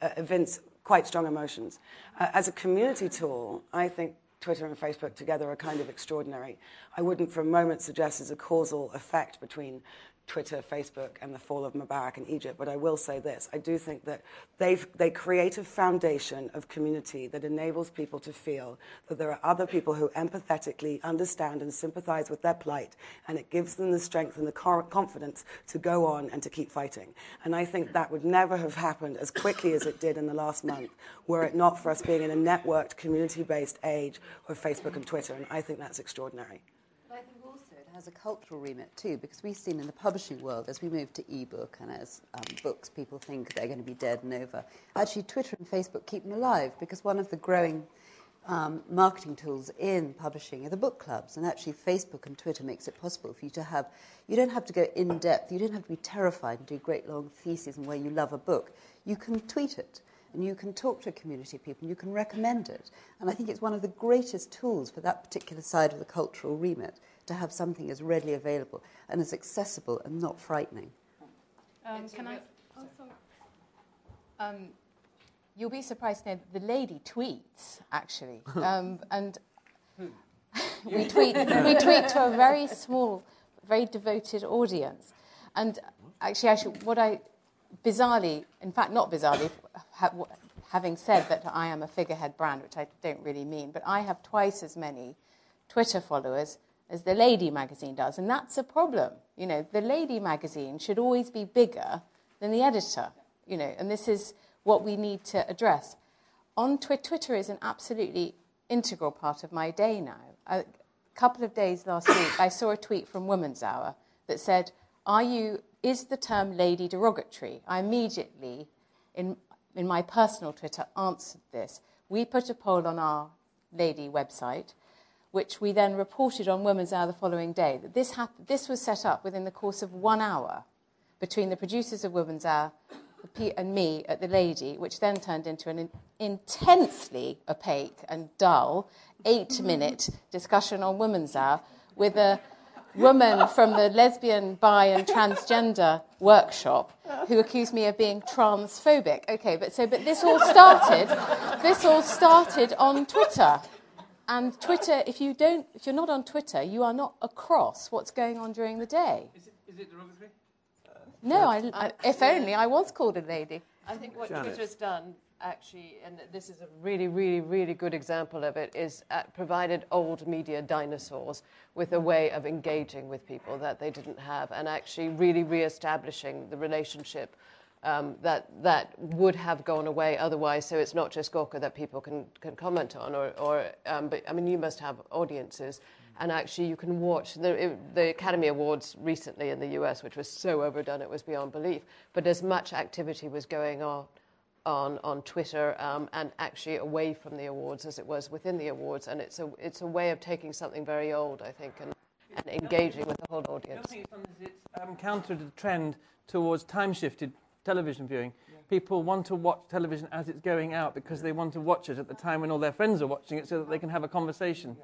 uh, evince quite strong emotions. Uh, as a community tool, I think Twitter and Facebook together are kind of extraordinary. I wouldn't for a moment suggest there's a causal effect between Twitter, Facebook, and the fall of Mubarak in Egypt, but I will say this. I do think that they create a foundation of community that enables people to feel that there are other people who empathetically understand and sympathize with their plight, and it gives them the strength and the confidence to go on and to keep fighting. And I think that would never have happened as quickly as it did in the last month, were it not for us being in a networked, community based age of Facebook and Twitter, and I think that's extraordinary. Has a cultural remit too, because we've seen in the publishing world, as we move to ebook and as um, books people think they're going to be dead and over, actually Twitter and Facebook keep them alive because one of the growing um, marketing tools in publishing are the book clubs, and actually Facebook and Twitter makes it possible for you to have. You don't have to go in depth. You don't have to be terrified and do great long theses and where you love a book. You can tweet it and you can talk to a community of people and you can recommend it. And I think it's one of the greatest tools for that particular side of the cultural remit to have something as readily available and as accessible and not frightening. Um, can I also? Um, you'll be surprised to know that the lady tweets actually, *laughs* um, and *laughs* we tweet. we tweet to a very small, very devoted audience, and actually, actually, what I bizarrely, in fact, not bizarrely, ha- having said that I am a figurehead brand, which I don't really mean, but I have twice as many Twitter followers as the Lady magazine does, and that's a problem. You know, the Lady magazine should always be bigger than the editor. You know, and this is what we need to address. On Twi- Twitter is an absolutely integral part of my day now. A couple of days last week, I saw a tweet from Women's Hour that said, "Are you is the term lady derogatory?" I immediately, in in my personal Twitter, answered this. We put a poll on our lady website which we then reported on Women's Hour the following day. That this, this was set up within the course of one hour between the producers of Women's Hour and me at The Lady, which then turned into an in- intensely opaque and dull eight minute discussion on Women's Hour with a woman from the lesbian, bi, and transgender workshop who accused me of being transphobic. Okay, but so but this all started. this all started on Twitter. And Twitter, if you don't, if you're not on Twitter, you are not across what's going on during the day. Is it, is it derogatory? No, I, I, if only I was called a lady. I think what Janet. Twitter's done, actually, and this is a really, really, really good example of it, is uh, provided old media dinosaurs with a way of engaging with people that they didn't have, and actually really re-establishing the relationship um, that that would have gone away otherwise. So it's not just Gawker that people can, can comment on, or, or um, but I mean, you must have audiences. And actually, you can watch the, it- the Academy Awards recently in the US, which was so overdone it was beyond belief. But as much activity was going on on, on Twitter um, and actually away from the awards as it was within the awards. And it's a, it's a way of taking something very old, I think, and, and engaging with the whole The other audience. thing is it's um, countered the trend towards time shifted television viewing. People want to watch television as it's going out because they want to watch it at the time when all their friends are watching it so that they can have a conversation.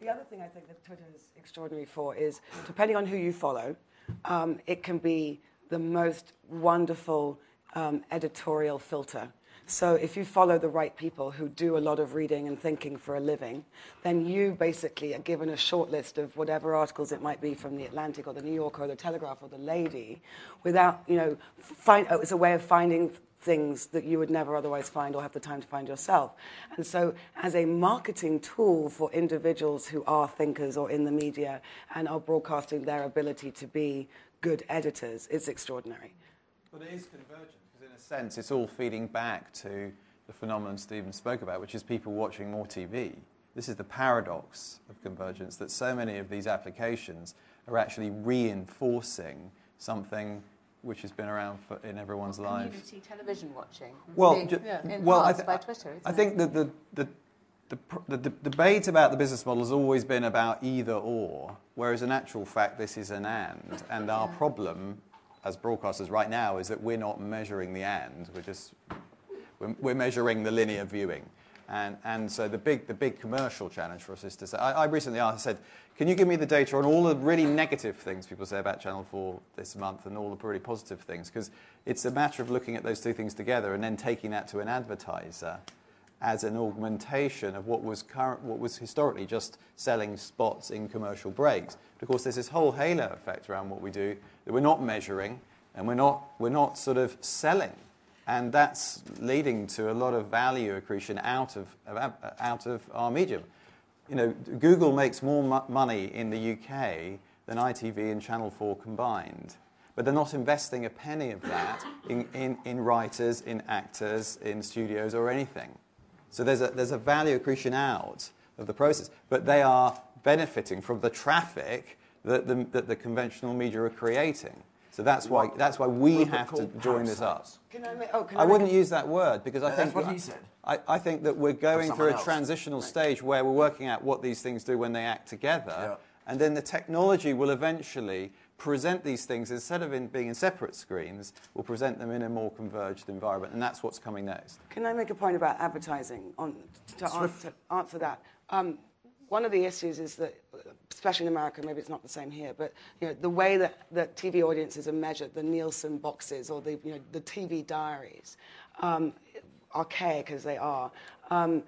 The other thing I think that Twitter is extraordinary for is, depending on who you follow, um, it can be the most wonderful um, editorial filter. So if you follow the right people who do a lot of reading and thinking for a living, then you basically are given a short list of whatever articles it might be from the Atlantic or the New Yorker or the Telegraph or the Lady, without you know, find, oh, it's a way of finding things that you would never otherwise find or have the time to find yourself. And so, as a marketing tool for individuals who are thinkers or in the media and are broadcasting their ability to be good editors, it's extraordinary. Sense, it's all feeding back to the phenomenon Stephen spoke about, which is people watching more TV. This is the paradox of convergence that so many of these applications are actually reinforcing something which has been around for, in everyone's lives. Community television watching. Well, Being enhanced well, I, th- Twitter. I think that the, the, the, the, the debate about the business model has always been about either or, whereas in actual fact this is an and. And our problem as broadcasters right now is that we're not measuring the and, we're just we're, we're measuring the linear viewing. And, and so the big, the big commercial challenge for us is to say, I, I recently asked, I said, can you give me the data on all the really negative things people say about Channel 4 this month and all the really positive things? Because it's a matter of looking at those two things together and then taking that to an advertiser as an augmentation of what was, current, what was historically just selling spots in commercial breaks. But of course, there's this whole halo effect around what we do that we're not measuring and we're not, we're not sort of selling. And that's leading to a lot of value accretion out of, out of our medium. You know, Google makes more mo- money in the UK than ITV and Channel 4 combined. But they're not investing a penny of that in, in, in writers, in actors, in studios, or anything. So there's a, there's a value accretion out of the process. But they are benefiting from the traffic that the, that the conventional media are creating. So that's why, that's why we Rupert have to join this up. Can I, make, oh, can I make wouldn't a- use that word because I think that's what he said. I, I think that we're going through a else. transitional stage where we're working out what these things do when they act together, Yeah. and then the technology will eventually present these things instead of in being in separate screens, will present them in a more converged environment, and that's what's coming next. Can I make a point about advertising on, to, answer, to answer that? Um, one of the issues is that, especially in America, maybe it's not the same here, but you know, the way that, that TV audiences are measured, the Nielsen boxes or the, you know, the TV diaries, um, archaic as they are, um,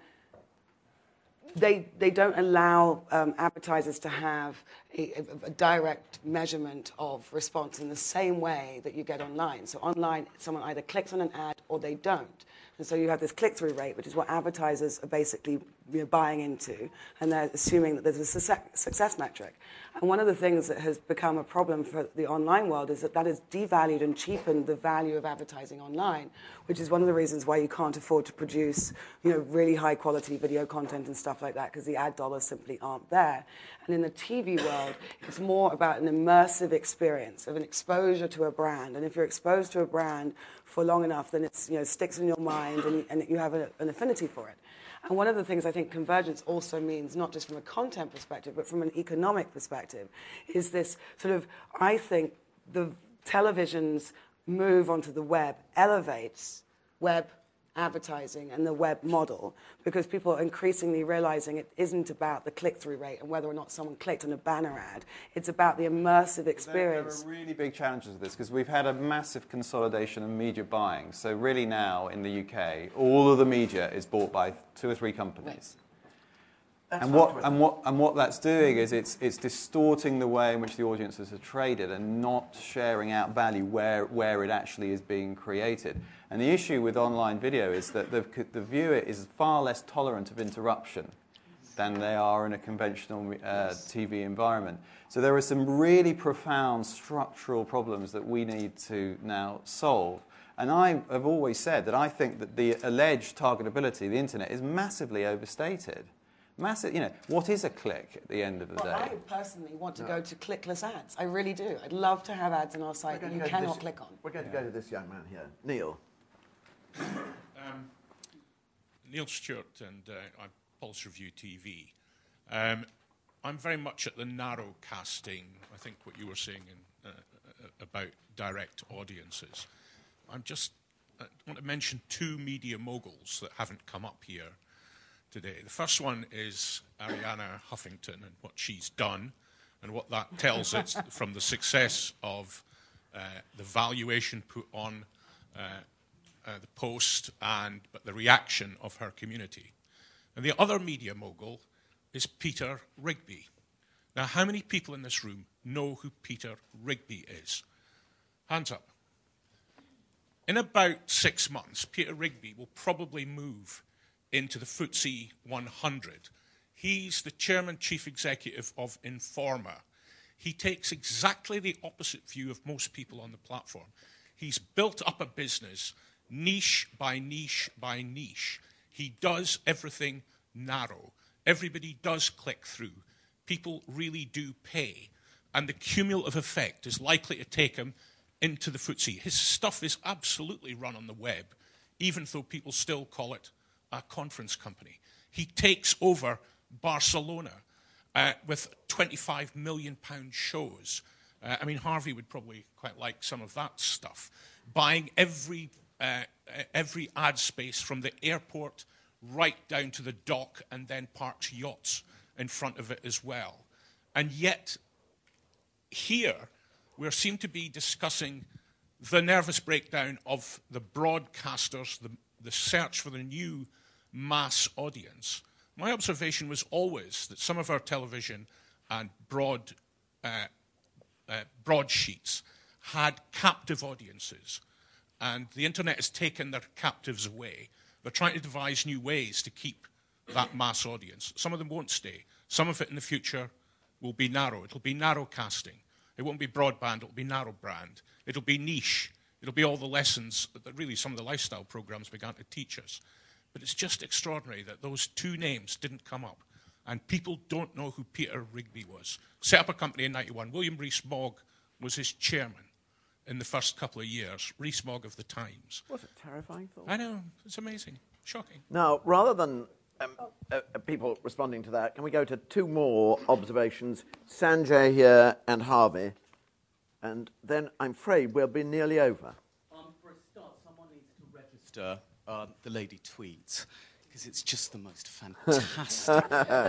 they, they don't allow um, advertisers to have a, a- a direct measurement of response in the same way that you get online. So online, someone either clicks on an ad or they don't. And so you have this click-through rate, which is what advertisers are basically you know, buying into, and they're assuming that there's a success, metric. And one of the things that has become a problem for the online world is that that has devalued and cheapened the value of advertising online, which is one of the reasons why you can't afford to produce, you know, really high quality video content and stuff like that because the ad dollars simply aren't there. And in the TV world, it's more about an immersive experience of an exposure to a brand. And if you're exposed to a brand for long enough, then it you know, sticks in your mind and, and you have a, an affinity for it. And one of the things I think convergence also means, not just from a content perspective, but from an economic perspective, is this sort of, I think, the television's move onto the web elevates web advertising and the web model because people are increasingly realizing it isn't about the click through rate and whether or not someone clicked on a banner ad. It's about the immersive experience. There, there are really big challenges with this because we've had a massive consolidation of media buying. So, really, now in the UK, all of the media is bought by two or three companies. That's and what, and, what, and what that's doing is it's, it's distorting the way in which the audiences are traded and not sharing out value where, where it actually is being created. And the issue with online video is that the, the viewer is far less tolerant of interruption than they are in a conventional uh, TV environment. So there are some really profound structural problems that we need to now solve. And I have always said that I think that the alleged targetability of the internet is massively overstated. Massive, you know, what is a click at the end of the well, day? I personally want to no. go to clickless ads. I really do. I'd love to have ads on our site that you cannot this, click on. We're going yeah. to go to this young man here. Neil. Um, Neil Stewart and uh, Pulse Review TV. Um, I'm very much at the narrow casting, I think what you were saying in, uh, uh about direct audiences. I'm just, I want to mention two media moguls that haven't come up here today. The first one is Arianna Huffington and what she's done and what that tells us *laughs* from the success of uh, the valuation put on uh, uh, the post and but the reaction of her community. And the other media mogul is Peter Rigby. Now, how many people in this room know who Peter Rigby is? Hands up. In about six months, Peter Rigby will probably move into the FTSE 100. He's the chairman chief executive of Informa. He takes exactly the opposite view of most people on the platform. He's built up a business niche by niche by niche. He does everything narrow. Everybody does click through. People really do pay. And the cumulative effect is likely to take him into the footsie. His stuff is absolutely run on the web, even though people still call it a conference company. He takes over Barcelona uh, with 25 million pound shows. Uh, I mean, Harvey would probably quite like some of that stuff. Buying every, uh, every ad space from the airport right down to the dock and then parks yachts in front of it as well. And yet, here, we seem to be discussing the nervous breakdown of the broadcasters, the, the search for the new mass audience. My observation was always that some of our television and broad, uh, uh, broadsheets had captive audiences, and the internet has taken their captives away. They're trying to devise new ways to keep that mass audience. Some of them won't stay. Some of it in the future will be narrow. It'll be narrow casting. It won't be broadband, it'll be narrow brand. It'll be niche. It'll be all the lessons that really some of the lifestyle programs began to teach us. But it's just extraordinary that those two names didn't come up. And people don't know who Peter Rigby was. Set up a company in 91. William Rees-Mogg was his chairman in the first couple of years. Rees-Mogg of the Times. What a terrifying thought. I know. It's amazing. Shocking. Now, rather than um, uh, uh, people responding to that, can we go to two more observations? Sanjay here and Harvey. And then I'm afraid we'll be nearly over. Um, for a start, someone needs to register uh, the lady tweets because it's just the most fantastic.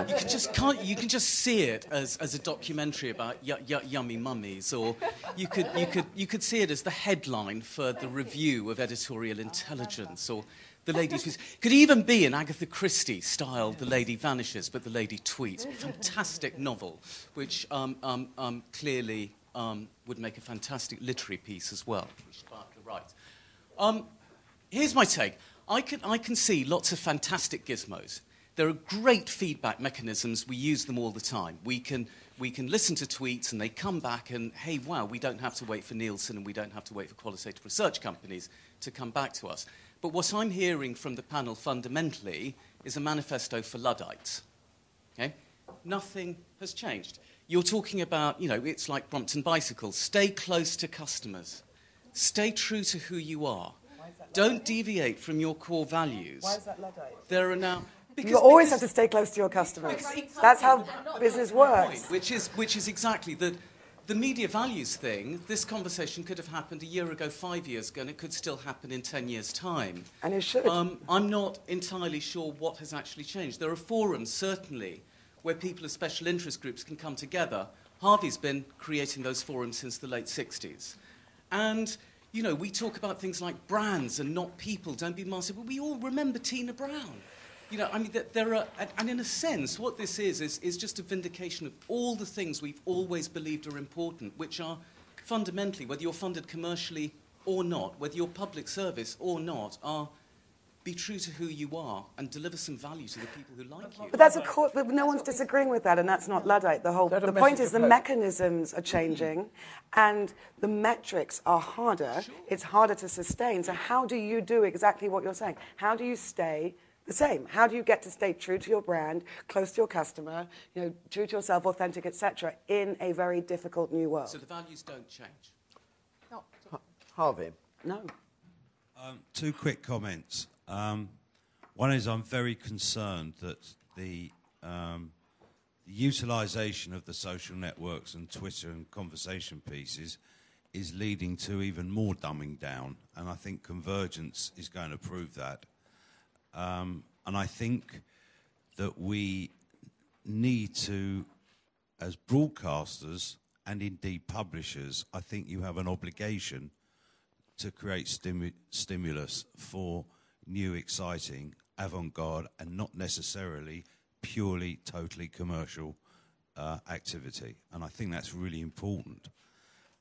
you can just can't you can just see it as, as a documentary about yummy mummies, or you could you could you could see it as the headline for the review of editorial intelligence, or the lady. Could even be an Agatha Christie style. The lady vanishes, but the lady tweets. Fantastic novel, which um, um, um, clearly um, would make a fantastic literary piece as well, which Barker writes. Um, here's my take. I can, I can see lots of fantastic gizmos. There are great feedback mechanisms. We use them all the time. We can, we can listen to tweets and they come back and, hey, wow, we don't have to wait for Nielsen and we don't have to wait for qualitative research companies to come back to us. But what I'm hearing from the panel fundamentally is a manifesto for Luddites. Okay? Nothing has changed. You're talking about, you know, it's like Brompton Bicycles. Stay close to customers. Stay true to who you are. Don't deviate from your core values. Why is that Luddite? There are now. Because, you always have to stay close to your customers. That's how business works. Which is, which is exactly that the media values thing, this conversation could have happened a year ago, five years ago, and it could still happen in 10 years' time. And it should. Um, I'm not entirely sure what has actually changed. There are forums, certainly, where people of special interest groups can come together. Harvey's been creating those forums since the late 60s. And, you know, we talk about things like brands and not people, don't be massive, but we all remember Tina Brown. You know, I mean, there are, and in a sense, what this is, is, is just a vindication of all the things we've always believed are important, which are fundamentally, whether you're funded commercially or not, whether you're public service or not, are be true to who you are and deliver some value to the people who like you. But that's a core, but no one's disagreeing with that, and that's not Luddite. The whole the point is the mechanisms are changing, and the metrics are harder. Sure. It's harder to sustain. So how do you do exactly what you're saying? How do you stay the same. How do you get to stay true to your brand, close to your customer, you know, true to yourself, authentic, etc., in a very difficult new world? So the values don't change. No. Harvey. No. Um, two quick comments. Um, one is I'm very concerned that the, um, the utilisation of the social networks and Twitter and conversation pieces is leading to even more dumbing down, and I think convergence is going to prove that. Um, and I think that we need to, as broadcasters and indeed publishers, I think you have an obligation to create stimu- stimulus for new, exciting, avant garde, and not necessarily purely, totally commercial uh, activity. And I think that's really important.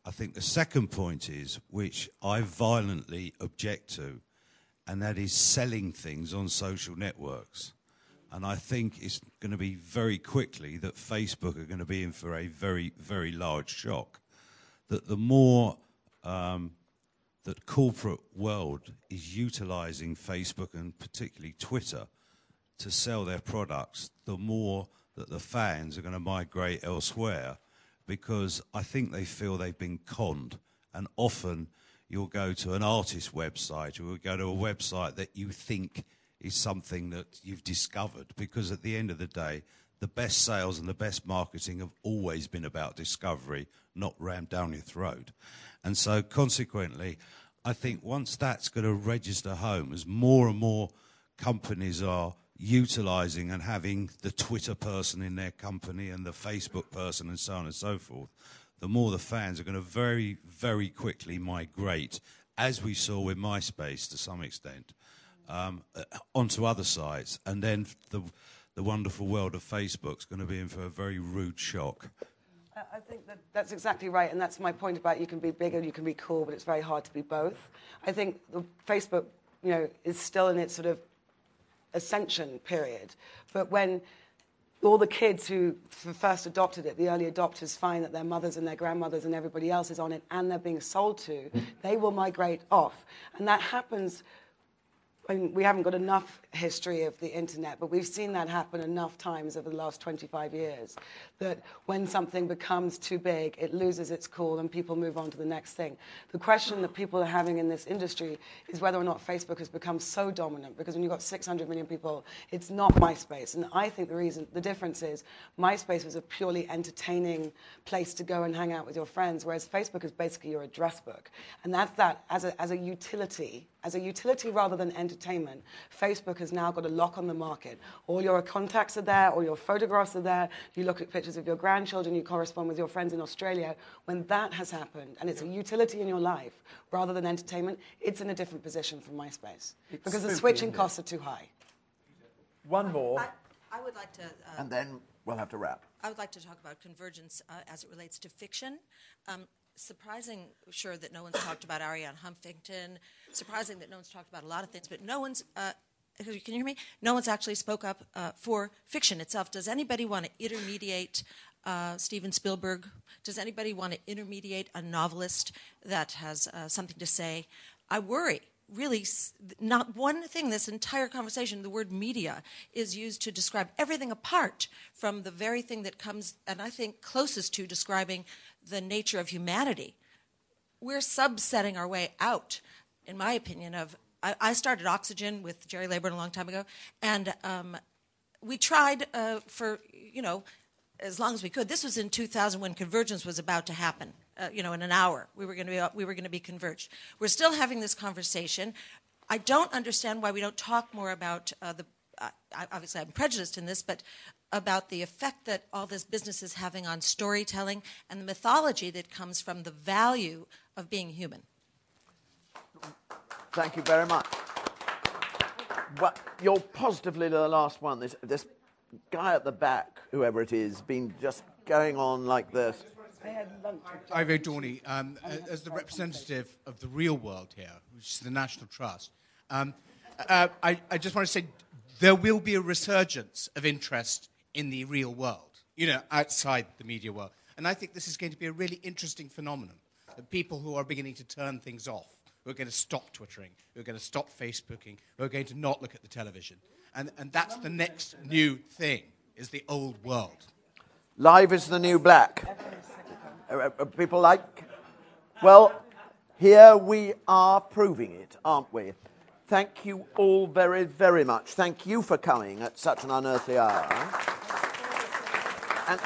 I think the second point is, which I violently object to, and that is selling things on social networks. And I think it's going to be very quickly that Facebook are going to be in for a very, very large shock. That the more um, that corporate world is utilizing Facebook and particularly Twitter to sell their products, the more that the fans are going to migrate elsewhere because I think they feel they've been conned. And often you'll go to an artist website or you'll go to a website that you think is something that you've discovered because at the end of the day, the best sales and the best marketing have always been about discovery, not rammed down your throat. And so consequently, I think once that's going to register home, as more and more companies are utilizing and having the Twitter person in their company and the Facebook person and so on and so forth, the more the fans are going to very, very quickly migrate, as we saw with MySpace to some extent, um, uh, onto other sites. And then the, the wonderful world of Facebook is going to be in for a very rude shock. I think that that's exactly right, and that's my point about you can be big and you can be cool, but it's very hard to be both. I think Facebook, you know, is still in its sort of ascension period, but when all the kids who first adopted it, the early adopters, find that their mothers and their grandmothers and everybody else is on it and they're being sold to, mm-hmm. they will migrate off. And that happens I mean, we haven't got enough history of the internet, but we've seen that happen enough times over the last 25 years that when something becomes too big, it loses its cool and people move on to the next thing. The question that people are having in this industry is whether or not Facebook has become so dominant because when you've got 600 million people, it's not MySpace. And I think the reason, the difference is MySpace was a purely entertaining place to go and hang out with your friends, whereas Facebook is basically your address book. And that's that as a, as a utility as a utility rather than entertainment, Facebook has now got a lock on the market. All your contacts are there, all your photographs are there. You look at pictures of your grandchildren, you correspond with your friends in Australia. When that has happened, and it's a utility in your life rather than entertainment, it's in a different position from MySpace it's because the switching costs are too high. One more. I, I would like to. Uh, and then we'll have to wrap. I would like to talk about convergence uh, as it relates to fiction. Um, surprising, sure, that no one's talked about Arianna Huffington. Surprising that no one's talked about a lot of things, but no one's. Uh, can you hear me? No one's actually spoke up uh, for fiction itself. Does anybody want to intermediate uh, Steven Spielberg? Does anybody want to intermediate a novelist that has uh, something to say? I worry really not one thing this entire conversation the word media is used to describe everything apart from the very thing that comes and i think closest to describing the nature of humanity. We're subsetting our way out, in my opinion, of. I, I started Oxygen with Gerry Laybourne a long time ago, and um, we tried uh, for, you know, as long as we could. This was in 2000 when convergence was about to happen. Uh, you know, in an hour, we were going to be we were going to be converged. We're still having this conversation. I don't understand why we don't talk more about uh, the. Uh, obviously, I'm prejudiced in this, but about the effect that all this business is having on storytelling and the mythology that comes from the value of being human. Thank you very much. Well, you're positively the last one. This, this guy at the back, whoever it is, been just going on like this. Ivo Dawnay, um, as the representative of the real world here, which is the National Trust, um, uh, I, I, just want to say there will be a resurgence of interest in the real world, you know, outside the media world. And I think this is going to be a really interesting phenomenon. People who are beginning to turn things off, who are going to stop Twittering, We're going to stop Facebooking, We're going to not look at the television. And, and that's the next new thing, is the old world. Live is the new black. Uh, uh, uh, people like. Well, here we are proving it, aren't we? Thank you all very, very much. Thank you for coming at such an unearthly hour. And